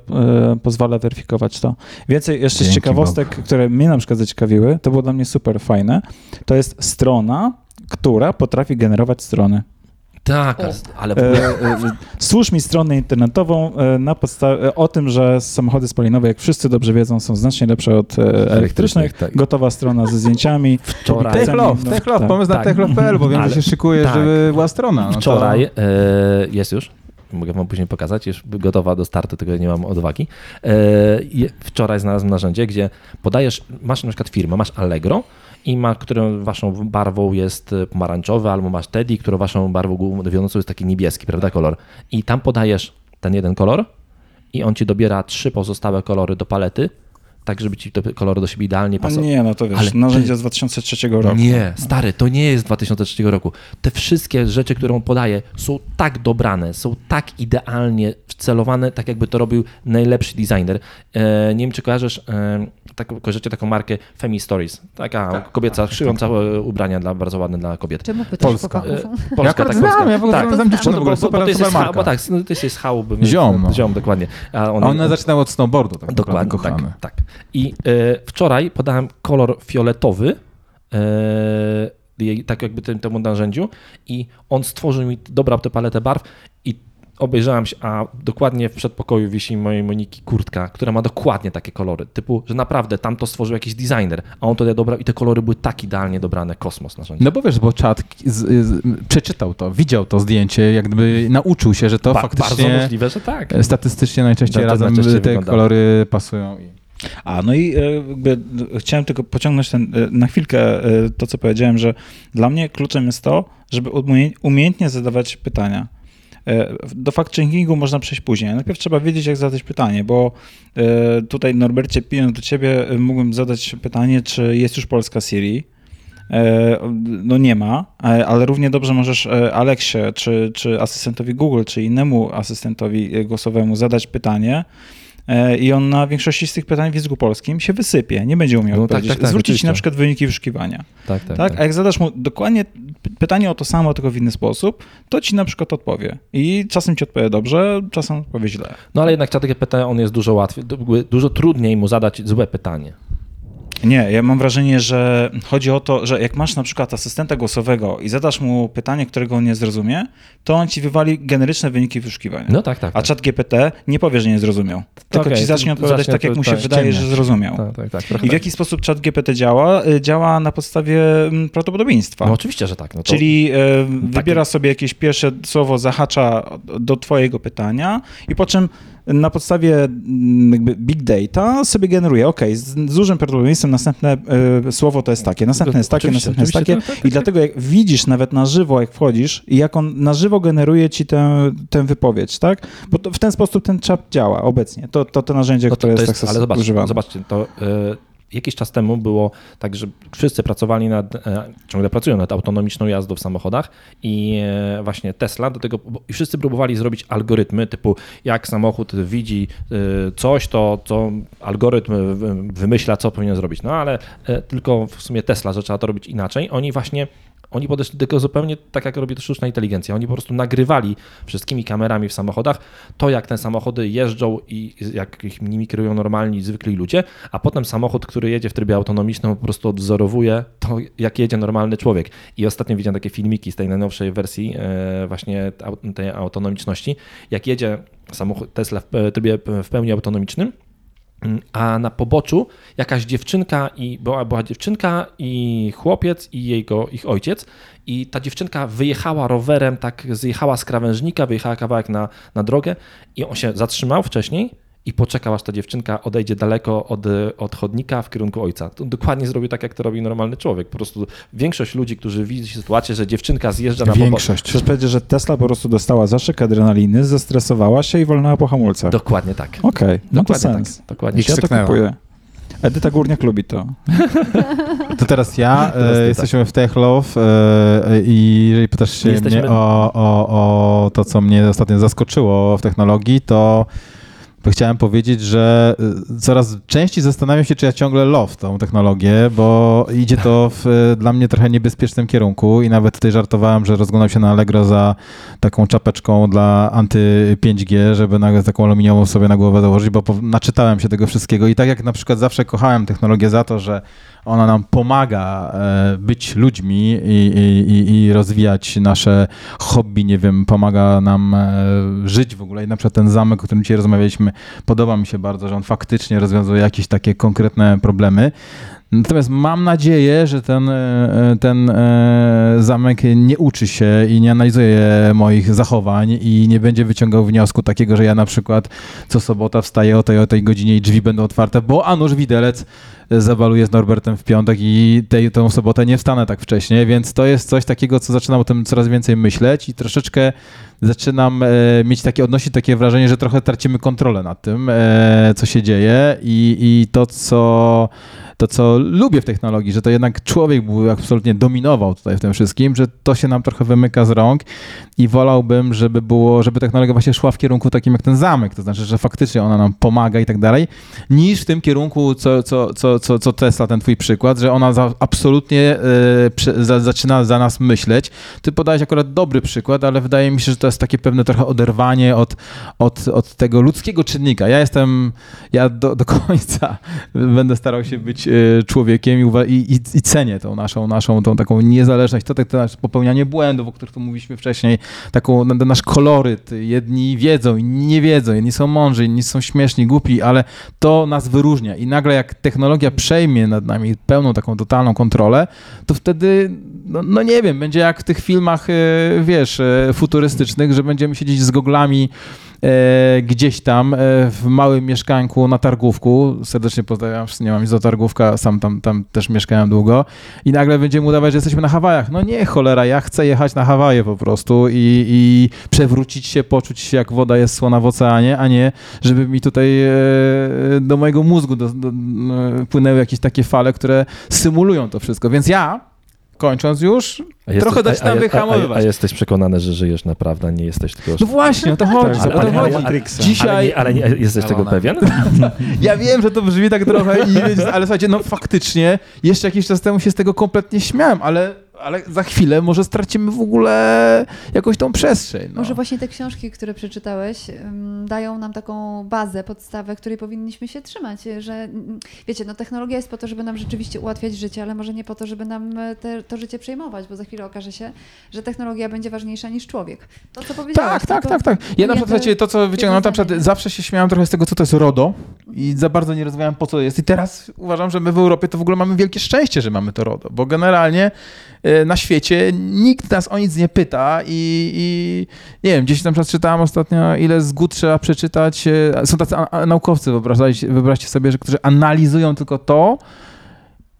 pozwala weryfikować to. Więcej jeszcze z Dzięki ciekawostek, które mnie na przykład zaciekawiły, to było dla mnie super fajne, to jest strona, która potrafi generować strony. Tak, ale, E, e, stwórz mi stronę internetową e, na podstawie, o tym, że samochody spalinowe, jak wszyscy dobrze wiedzą, są znacznie lepsze od e, elektrycznych. tak. Gotowa strona ze zdjęciami. Wczoraj- Techlow, no, Techlow, tak. pomysł na tak. techlow.pl, bo wiem, Ale- że się szykuje, tak. żeby była strona. No to- Wczoraj e, jest już. Mogę wam później pokazać, już gotowa do startu, tylko nie mam odwagi. E, wczoraj znalazłem narzędzie, gdzie podajesz, masz na przykład firmę, masz Allegro i ma, którą waszą barwą jest e, pomarańczowy, albo masz Teddy, którą waszą barwą wiodącą jest taki niebieski, prawda, kolor. I tam podajesz ten jeden kolor i on ci dobiera trzy pozostałe kolory do palety, tak żeby ci te kolory do siebie idealnie pasowały. nie, no to wiesz, Ale narzędzie ty- z 2003 roku. Nie, stary, to nie jest z 2003 roku. Te wszystkie rzeczy, które on podaje, są tak dobrane, są tak idealnie wcelowane, tak jakby to robił najlepszy designer. E, nie wiem, czy kojarzysz, e, tak, kojarzycie taką markę Femi Stories. Taka kobieca, szyjąca e, ubrania dla, bardzo ładne dla kobiet. Czemu pytasz Polska. E, Ja Polska, akurat tak, znam, Polska. ja tak. znam dziewczynę w ogóle, bo, bo, super, to jest super marka. bo tak, no, to jest z hału. bym- Ziom, no. Ziom, dokładnie. A on, A one zaczynały od snowboardu, tak Dokładnie, tak, tak. I e, wczoraj podałem kolor fioletowy, e, jej- tak jakby tym, temu narzędziu i on stworzył mi, dobrał tę paletę barw i obejrzałem się, a dokładnie w przedpokoju wisi mojej Moniki kurtka, która ma dokładnie takie kolory, typu, że naprawdę tam to stworzył jakiś designer, a on to dobrał i te kolory były tak idealnie dobrane, kosmos narzędzie. No bo wiesz, bo czat z, z, przeczytał to, widział to zdjęcie, jak gdyby nauczył się, że to Ba- Bardzo faktycznie możliwe, że tak. statystycznie najczęściej To- razem najczęściej te wygląda. kolory pasują. I... A, no i e, jakby chciałem tylko pociągnąć ten, e, na chwilkę e, to, co powiedziałem, że dla mnie kluczem jest to, żeby umie- umiejętnie zadawać pytania. Do fact-checkingu można przejść później. Najpierw trzeba wiedzieć, jak zadać pytanie, bo tutaj, Norbercie, pijąc do ciebie, mógłbym zadać pytanie, czy jest już polska Siri. No nie ma, ale równie dobrze możesz Aleksie, czy, czy asystentowi Google, czy innemu asystentowi głosowemu zadać pytanie, i on na większości z tych pytań w języku polskim się wysypie, nie będzie umiał No tak, odpowiedzieć. tak, tak, Zwróci ci oczywiście. na przykład wyniki wyszukiwania. Tak, tak, Tak? A jak zadasz mu dokładnie pytanie o to samo, tylko w inny sposób, to ci na przykład odpowie. I czasem ci odpowie dobrze, czasem odpowie źle. No ale jednak ChatGPT, on jest dużo łatwiej, du- dużo trudniej mu zadać złe pytanie. Nie, ja mam wrażenie, że chodzi o to, że jak masz na przykład asystenta głosowego i zadasz mu pytanie, którego on nie zrozumie, to on ci wywali generyczne wyniki wyszukiwania. No tak, tak. A tak. czat GPT nie powie, że nie zrozumiał. Tylko Okej, ci zacznie odpowiadać zacznie tak, jak mu się tak, wydaje, że ściemniać. zrozumiał. Tak, tak, tak. I w tak. jaki sposób czat GPT działa? Y, Działa na podstawie mm, prawdopodobieństwa. No oczywiście, że tak. No to... Czyli e, wybiera sobie jakieś pierwsze słowo, zahacza do twojego pytania i po czym na podstawie mm, jakby big data sobie generuje, ok, z, z dużym prawdopodobieństwem następne e, słowo to jest takie, następne jest takie, Oczywiście, następne jest takie oczywiście, tak, tak, i dlatego jak widzisz nawet na żywo, jak wchodzisz i jak on na żywo generuje ci tę, tę wypowiedź, tak? Bo to w ten sposób ten czap działa obecnie. To, to, to narzędzie, No to, które to jest, jest, tak ale zobacz, używane. zobaczcie, to y, jakiś czas temu było tak, że wszyscy pracowali nad, e, ciągle pracują nad autonomiczną jazdą w samochodach i e, właśnie Tesla do tego, i wszyscy próbowali zrobić algorytmy typu jak samochód widzi y, coś, to, to algorytm wymyśla, co powinien zrobić. No ale e, tylko w sumie Tesla zaczęła to robić inaczej. Oni właśnie oni podeszli do tego zupełnie tak, jak robi to sztuczna inteligencja. Oni po prostu nagrywali wszystkimi kamerami w samochodach to, jak te samochody jeżdżą i jak ich nimi kierują normalni, zwykli ludzie, a potem samochód, który jedzie w trybie autonomicznym, po prostu odwzorowuje to, jak jedzie normalny człowiek. I ostatnio widziałem takie filmiki z tej najnowszej wersji e, właśnie tej autonomiczności, jak jedzie samochód Tesla w e, trybie w pełni autonomicznym, a na poboczu jakaś dziewczynka i była, była dziewczynka i chłopiec i jego, ich ojciec. I ta dziewczynka wyjechała rowerem, tak zjechała z krawężnika, wyjechała kawałek na, na drogę i on się zatrzymał wcześniej i poczekał, aż ta dziewczynka odejdzie daleko od, od chodnika w kierunku ojca. To dokładnie zrobił tak, jak to robi normalny człowiek. Po prostu większość ludzi, którzy widzi sytuację, że dziewczynka zjeżdża na. Większość. Chcesz powiedzieć, że Tesla po prostu dostała zastrzyk adrenaliny, zestresowała się i wolnęła po hamulcach. Dokładnie tak. Okej, no to Dokładnie sens. tak. Dokładnie I tak. Ja to kupuję. Edyta Górniak lubi to. To teraz ja. Teraz e, jesteśmy w Tech Love e, i jeżeli pytasz się Jesteśmy- mnie o, o, o to, co mnie ostatnio zaskoczyło w technologii, to to chciałem powiedzieć, że y, coraz częściej zastanawiam się, czy ja ciągle love tą technologię, bo idzie to w y, dla mnie trochę niebezpiecznym kierunku i nawet tutaj żartowałem, że rozglądam się na Allegro za taką czapeczką dla anty 5G, żeby nagle taką aluminiową sobie na głowę założyć, bo naczytałem się tego wszystkiego i tak jak na przykład zawsze kochałem technologię za to, że ona nam pomaga e, być ludźmi i, i, i- rozwijać nasze hobby, nie wiem, pomaga nam e, żyć w ogóle. I na przykład ten zamek, o którym dzisiaj rozmawialiśmy, podoba mi się bardzo, że on faktycznie rozwiązuje jakieś takie konkretne problemy. Natomiast mam nadzieję, że ten, e, ten zamek nie uczy się i nie analizuje moich zachowań i nie będzie wyciągał wniosku takiego, że ja na przykład co sobota wstaję o tej, o tej godzinie i drzwi będą otwarte, bo a nuż widelec zawaluję z Norbertem w piątek i tej, tą sobotę nie wstanę tak wcześnie, więc to jest coś takiego, co zaczynam o tym coraz więcej myśleć i troszeczkę zaczynam e, mieć takie, odnosić takie wrażenie, że trochę tracimy kontrolę nad tym, e, co się dzieje i, i to, co to, co lubię w technologii, że to jednak człowiek był absolutnie dominował tutaj w tym wszystkim, że to się nam trochę wymyka z rąk i wolałbym, żeby było, żeby technologia właśnie szła w kierunku takim jak ten zamek, to znaczy, że faktycznie ona nam pomaga i tak dalej, niż w tym kierunku, co, co, co, co, co Tesla, ten twój przykład, że ona za, absolutnie e, prze, za, zaczyna za nas myśleć. Ty podałeś akurat dobry przykład, ale wydaje mi się, że to jest takie pewne trochę oderwanie od, od, od tego ludzkiego czynnika. Ja jestem, ja do, do końca będę starał się być człowiekiem i, i, i, cenię tą naszą, naszą tą taką niezależność, to, to, to nasze popełnianie błędów, o których tu mówiliśmy wcześniej, taką na- nasz koloryt. Jedni wiedzą, inni nie wiedzą, jedni są mądrzy, inni są śmieszni, głupi, ale to nas wyróżnia. I nagle jak technologia przejmie nad nami pełną taką totalną kontrolę, to wtedy, no, no nie wiem, będzie jak w tych filmach, e, wiesz, e, futurystycznych, że będziemy siedzieć z goglami e, gdzieś tam e, w małym mieszkanku na Targówku. Serdecznie pozdrawiam, nie mam nic do Targówka, sam tam, tam też mieszkałem długo. I nagle będziemy udawać, że jesteśmy na Hawajach. No nie, cholera, ja chcę jechać na Hawaje po prostu i, i przewrócić się, poczuć się jak woda jest słona w oceanie, a nie, żeby mi tutaj e, do mojego mózgu do, do, e, płynęły jakieś takie fale, które symulują to wszystko. Więc ja kończąc już, A jesteś- trochę zaczynam a- wyhamowywać. A, a jesteś przekonany, że żyjesz naprawdę, a nie jesteś tylko... No właśnie, o to chodzi. Ale- o to ale- ale- chodzi. ale- Dzisiaj Ale, nie, ale nie, jesteś tego pewien? Ja wiem, że to brzmi tak trochę, i, ale słuchajcie, no faktycznie, jeszcze jakiś czas temu się z tego kompletnie śmiałem, ale, ale za chwilę może stracimy w ogóle jakąś tą przestrzeń. No. Może właśnie te książki, które przeczytałeś, dają nam taką bazę, podstawę, której powinniśmy się trzymać, że wiecie, no technologia jest po to, żeby nam rzeczywiście ułatwiać życie, ale może nie po to, żeby nam e, te, to życie przejmować, bo za chwilę okaże się, że technologia będzie ważniejsza niż człowiek. To, co powiedziałeś. Tak, tak, to tak, tak. Ja na przykład, jedno- słuchajcie, to co wyciągnąłem, na przykład zawsze się śmiałem trochę z tego, co to jest RODO i za bardzo nie rozumiałem, po co jest. I teraz uważam, że my w Europie to w ogóle mamy wielkie szczęście, że mamy to RODO, bo generalnie e, na świecie nikt nas o nic nie pyta i, i nie wiem, gdzieś tam przykład czytałem ostatnio, ile zgód trzeba przeczytać. e, Są tacy naukowcy, wyobraźcie, wyobraźcie sobie, że którzy analizują tylko to,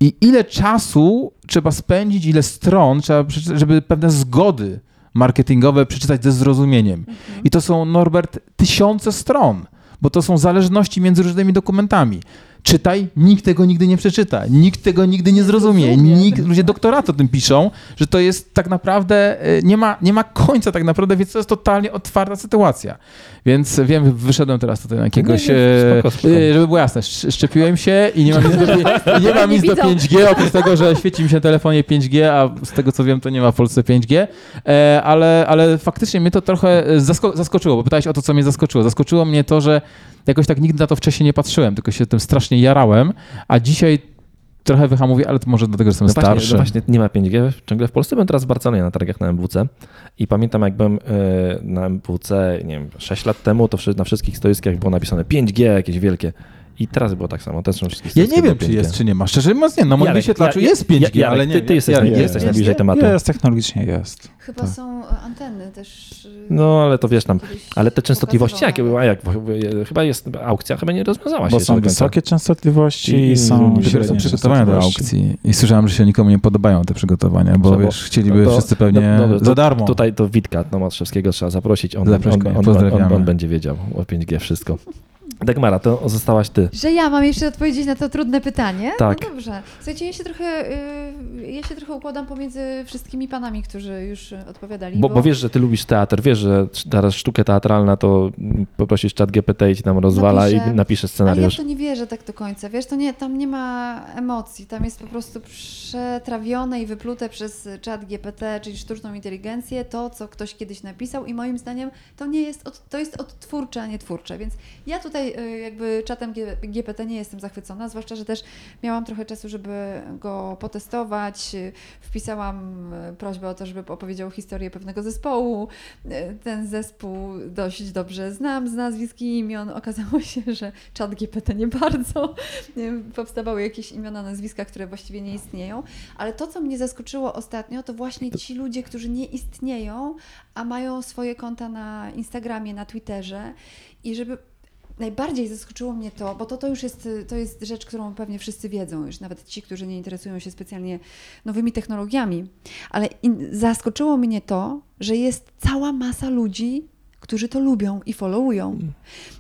i ile czasu trzeba spędzić, ile stron trzeba przeczytać, żeby pewne zgody marketingowe przeczytać ze zrozumieniem. I to są, Norbert, tysiące stron, bo to są zależności między różnymi dokumentami. Czytaj, nikt tego nigdy nie przeczyta, nikt tego nigdy nie zrozumie. Nikt, ludzie doktorat o tym piszą, że to jest tak naprawdę, e, nie ma, nie ma końca tak naprawdę, więc to jest totalnie otwarta sytuacja. Więc wiem, wyszedłem teraz tutaj na jakiegoś, Nie, nie, e, spoko, spoko. e, żeby było jasne, sz- szczepiłem się i nie mam nic do, nie mam nic do widzą. 5G, oprócz tego, że świeci mi się na telefonie 5G, a z tego co wiem, to nie ma w Polsce 5G, e, ale, ale faktycznie mnie to trochę e, zasko- zaskoczyło, bo pytałeś o to, co mnie zaskoczyło. Zaskoczyło mnie to, że jakoś tak nigdy na to wcześniej nie patrzyłem, tylko się tym strasznie jarałem, a dzisiaj trochę wyhamuję, ale to może dlatego, że jestem No właśnie, starszy. no właśnie nie ma 5G ciągle w Polsce. Byłem teraz w Barcelonie na targach na MWC i pamiętam jak byłem e, na MWC, nie wiem, 6 lat temu, to na wszystkich stoiskach było napisane 5G jakieś wielkie. I teraz było tak samo, też są wszystkie Ja nie wiem, czy 5G. jest, czy nie ma. Szczerze mówiąc, nie. Na moim wyświetlaczu ja- jest 5G, Ja- Jarek, ale nie ty, ty jesteś, ty jesteś jest. najbliżej tematu. Jest, technologicznie jest. Chyba są e, anteny też. e, No, ale to wiesz tam, ale te częstotliwości jakie były? A jak? Bo- Chyba jest aukcja, chyba nie rozwiązała się Bo są wysokie częstotliwości I- i są średnie przygotowania do aukcji i słyszałem, że się nikomu nie podobają te przygotowania, bo wiesz, chcieliby to- wszyscy pewnie no, dobra, za darmo. Tutaj to Witka Tomaszewskiego trzeba zaprosić, on, on, on, on będzie wiedział o 5G wszystko. Dagmara, to zostałaś ty. Że ja mam jeszcze odpowiedzieć na to trudne pytanie? Tak. No dobrze. Słuchajcie, ja się trochę, y, ja się trochę układam pomiędzy wszystkimi panami, którzy już odpowiadali. Bo, bo wiesz, że ty lubisz teatr, wiesz, że teraz sztukę teatralna to poprosisz czat GPT i ci tam rozwala i napisze Ale ja w scenariusz. to nie wierzę tak do końca. Wiesz, to nie, tam nie ma emocji. Tam jest po prostu przetrawione i wyplute przez czat GPT, czyli sztuczną inteligencję, to, co ktoś kiedyś napisał i moim zdaniem to nie jest, od, to jest odtwórcze, a nie twórcze. Więc ja tutaj jakby czatem GPT nie jestem zachwycona, zwłaszcza, że też miałam trochę czasu, żeby go potestować. Y, Wpisałam y, prośbę o to, żeby opowiedział historię pewnego zespołu. Y, Ten zespół dość dobrze znam z nazwisk i imion. Okazało się, że czat GPT nie bardzo. Powstawały jakieś imiona, nazwiska, które właściwie nie istnieją. Ale to, co mnie zaskoczyło ostatnio, to właśnie ci ludzie, którzy nie istnieją, a mają swoje konta na Instagramie, na Twitterze i żeby Najbardziej zaskoczyło mnie to, bo to, to już jest, to jest rzecz, którą pewnie wszyscy wiedzą, już nawet ci, którzy nie interesują się specjalnie nowymi technologiami, ale in, zaskoczyło mnie to, że jest cała masa ludzi, którzy to lubią i followują.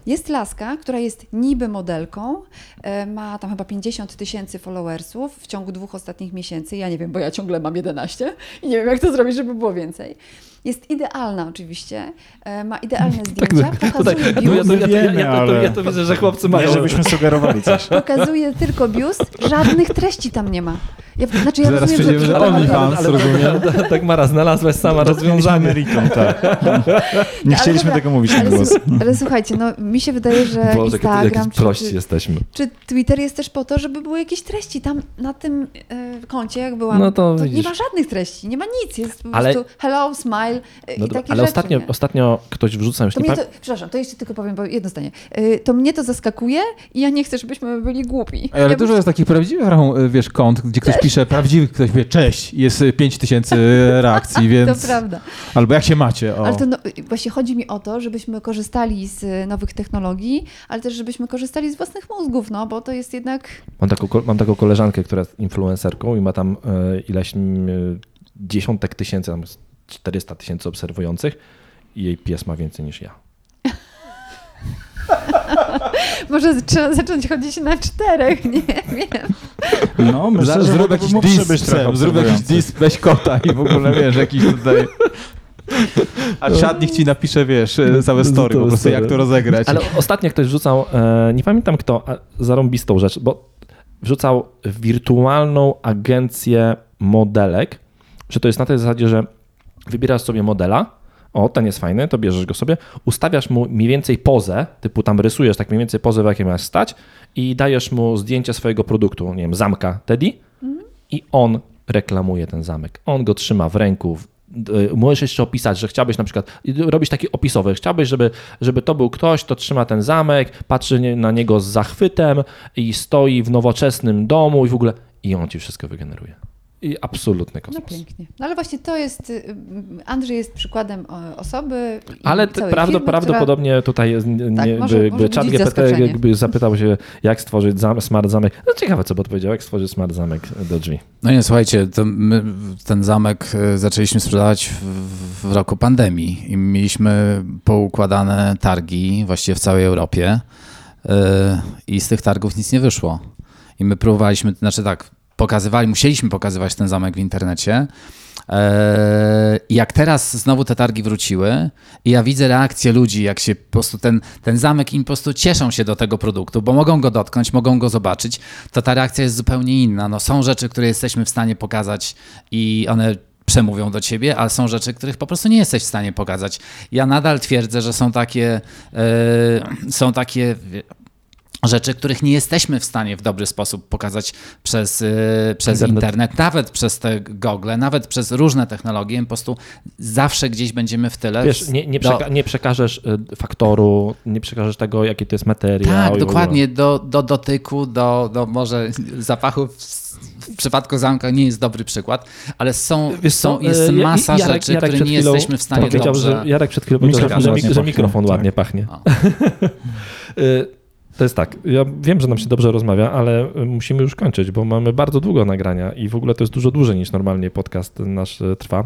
Jest laska, która jest niby modelką, e, ma tam chyba 50 tysięcy followersów w ciągu dwóch ostatnich miesięcy. Ja nie wiem, bo ja ciągle mam 11 i nie wiem, jak to zrobić, żeby było więcej. Jest idealna oczywiście, e, ma idealne zdjęcia, pokazuje Tutaj, biust, ja, to, ja, to, ja, to, Wiemy, ja, to, ale- ja to widzę, że chłopcy Nie, mają. żebyśmy sugerowali coś. pokazuje tylko biust, żadnych treści tam nie ma. Ja, znaczy, ja Zaraz rozumiem, że... ale, ale, OnlyFans, rozumiem. ale, Dagmara, znalazłaś sama rozwiązanie. meritum, tak. Nie chcieliśmy dobra, tego mówić na głos. ale słuchajcie, no mi się wydaje, że Boże, Instagram jak czy, prości czy, jesteśmy. czy Twitter jest też po to, żeby były jakieś treści. Tam na tym e, koncie, jak byłam, No to nie widzisz. ma żadnych treści, nie ma nic. Jest po Ale- prostu hello, smile e, No i takie ale rzeczy. ostatnio, nie? ostatnio ktoś wrzucał, już To nie mnie to, przepraszam, to jeszcze tylko powiem, bo jedno zdanie. E, To mnie to zaskakuje i ja nie chcę, żebyśmy byli głupi. Ale ja dużo jest takich prawdziwych, wiesz, kont, gdzie ktoś pisze prawdziwy, ktoś wie cześć, jest 5000 reakcji, więc... To prawda. Albo jak się macie, o. Ale to no, właśnie chodzi mi o to, żebyśmy korzystali z nowych technologii, ale też żebyśmy korzystali z własnych mózgów, no bo to jest jednak Mam taką, mam taką koleżankę, która jest influencerką i ma tam e, ileś e, dziesiątek tysięcy, tam 400 tysięcy obserwujących i jej pies ma więcej niż ja. Może trzeba zacząć chodzić na czterech, nie wiem. No, myślę, Zaraz że zrób jakiś mógłby dis, być trochę zrób jakiś obserwujący. dis, weź kota i w ogóle wiesz, jakiś tutaj... A czatnik ci napisze, wiesz, całe story, po prostu jak to rozegrać. Ale ostatnio ktoś wrzucał, e, nie pamiętam kto, a zarąbistą rzecz, bo wrzucał wirtualną agencję modelek, że to jest na tej zasadzie, że wybierasz sobie modela, o, ten jest fajny, to bierzesz go sobie, ustawiasz mu mniej więcej pozę, typu tam rysujesz tak mniej więcej pozę, w jakiej masz stać i dajesz mu zdjęcie swojego produktu, nie wiem, zamka Teddy i on reklamuje ten zamek. On go trzyma w ręku. y, Możesz jeszcze opisać, że chciałbyś na przykład, robisz taki opisowy, chciałbyś, żeby, żeby to był ktoś, kto trzyma ten zamek, patrzy na niego z zachwytem i stoi w nowoczesnym domu i w ogóle, i on ci wszystko wygeneruje. I absolutny No kosmos. pięknie. No ale właśnie to jest, y, Andrzej jest przykładem osoby i Ale prawdo, firmy, prawdopodobnie tutaj jest, Tak, nie, może- by, może GPT jakby zapytał się, jak stworzyć zam, smart zamek. No ciekawe, co by odpowiedział, jak stworzyć smart zamek do drzwi. No nie, słuchajcie, to my ten zamek e, zaczęliśmy sprzedawać w, w roku pandemii i mieliśmy poukładane targi właściwie w całej Europie e, i z tych targów nic nie wyszło. I my próbowaliśmy, znaczy tak, pokazywali, musieliśmy pokazywać ten zamek w internecie. E, I jak teraz znowu te targi wróciły i ja widzę reakcję ludzi, jak się po prostu ten, ten zamek im po prostu cieszą się do tego produktu, bo mogą go dotknąć, mogą go zobaczyć, to ta reakcja jest zupełnie inna. No, są rzeczy, które jesteśmy w stanie pokazać i one przemówią do ciebie, ale są rzeczy, których po prostu nie jesteś w stanie pokazać. Ja nadal twierdzę, że są takie, e, są takie rzeczy, których nie jesteśmy w stanie w dobry sposób pokazać przez, y, przez Internet. internet. nawet przez te gogle, nawet przez różne technologie, po prostu zawsze gdzieś będziemy w tyle. Wiesz, nie, nie, Do- przeka- nie przekażesz y, faktoru, nie przekażesz tego, jaki to jest materiał. Tak, dokładnie, do, do dotyku, do, do może zapachu. W, przypadku zamka nie jest dobry przykład, ale są, Wiesz są jest y, masa Jarek- rzeczy, Jarek które nie jesteśmy w stanie powiedział, dobrze... że Jarek przed chwilą powiedział, że, mikrofon tak. ładnie pachnie. To jest tak, ja wiem, że nam się dobrze rozmawia, ale y, musimy już kończyć, bo mamy bardzo długo nagrania i w ogóle to jest dużo dłużej niż normalnie podcast nasz y, trwa.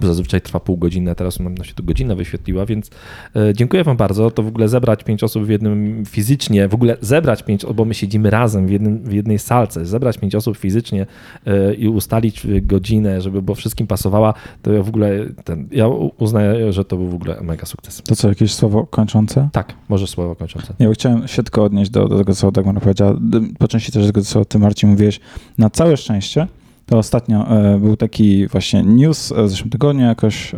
Bo Zazwyczaj trwa pół godziny, a teraz nam się tu godzina wyświetliła, więc e, dziękuję Wam bardzo. To w ogóle zebrać pięć osób w jednym fizycznie, w ogóle zebrać pięć, bo my siedzimy razem w, jednym, w jednej salce, zebrać pięć osób fizycznie e, i ustalić godzinę, żeby bo wszystkim pasowała, to ja w ogóle ten, ja uznaję, że to był w ogóle mega sukces. To co, jakieś słowo kończące? Tak, może słowo kończące. Nie, bo chciałem się tylko odnieść do, do tego, co Dagmara powiedziała. Po części też do tego, co ty, Marcin, mówiłeś. Na całe szczęście, to ostatnio e, był taki właśnie news w zeszłym tygodniu jakoś,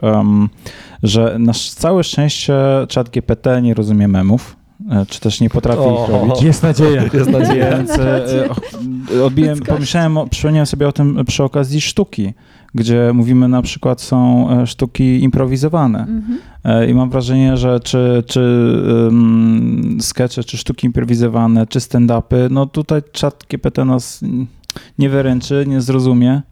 że na całe szczęście czat GPT nie rozumie memów, e, czy też nie potrafi O. ich robić. Jest nadzieja. Jest nadzieja. Więc e, odbiłem, pomyślałem, przypomniałem sobie o tym przy okazji sztuki, gdzie mówimy na przykład są sztuki improwizowane. Mhm. E, I mam wrażenie, że czy, czy um, skecze, czy sztuki improwizowane, czy stand-upy, no tutaj czat GPT nas nie wyręczy, nie zrozumie.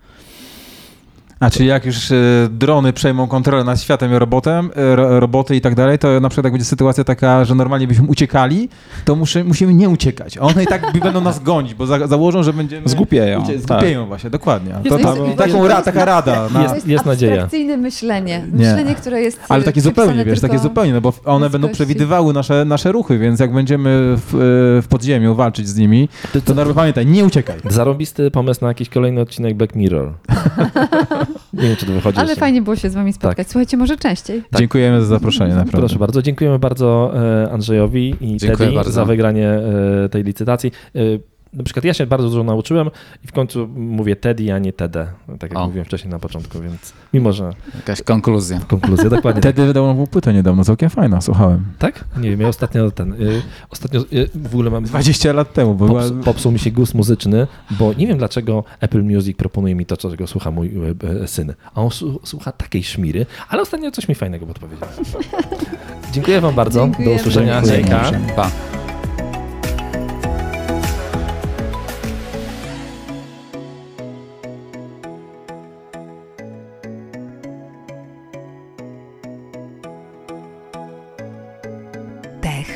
A czyli jak już e, drony przejmą kontrolę nad światem i robotem, e, ro, roboty i tak dalej, to na przykład jak będzie sytuacja taka, że normalnie byśmy uciekali, to muszę, musimy nie uciekać. One i tak będą nas gonić, bo za, założą, że będziemy... Zgłupieją. Ucie, tak. zgłupieją właśnie, dokładnie. To, Jest- to, jest- taką ra, taka rada. Na, To jest, jest nadzieja. abstrakcyjne myślenie. Nie. Myślenie, które jest ale takie przypisane zupełnie, wiesz, takie zupełnie, no bo one będą przewidywały nasze, nasze ruchy, więc jak będziemy w, e, w podziemiu walczyć z nimi, to normalnie pamiętaj, nie uciekaj. Zarobisty pomysł na jakiś kolejny odcinek Black Mirror. Nie wiem, czy to wychodzi Ale jeszcze. fajnie było się z wami spotkać. Słuchajcie, może częściej. Tak. Dziękujemy za zaproszenie, naprawdę. Proszę bardzo. Dziękujemy bardzo e, Andrzejowi i Dziękuję Teddy bardzo. za wygranie e, tej licytacji. Na przykład ja się bardzo dużo nauczyłem i w końcu mówię Teddy, a nie Tede, tak jak O. mówiłem wcześniej na początku, więc mimo, że Jakaś konkluzja. konkluzja dokładnie. tak. Wtedy wydał nową płytę niedawno, całkiem fajna, słuchałem. Tak? Nie wiem, ja ostatnio ten, y, ostatnio y, w ogóle mam 20 lat temu, bo była... Pops, popsuł mi się gust muzyczny, bo nie wiem dlaczego Apple Music proponuje mi to, czego słucha mój e, e, syn. A on su- słucha takiej szmiry, ale ostatnio coś mi fajnego podpowiedział. Dziękuję wam bardzo. Dziękujemy. Do usłyszenia. Hejka. Pa.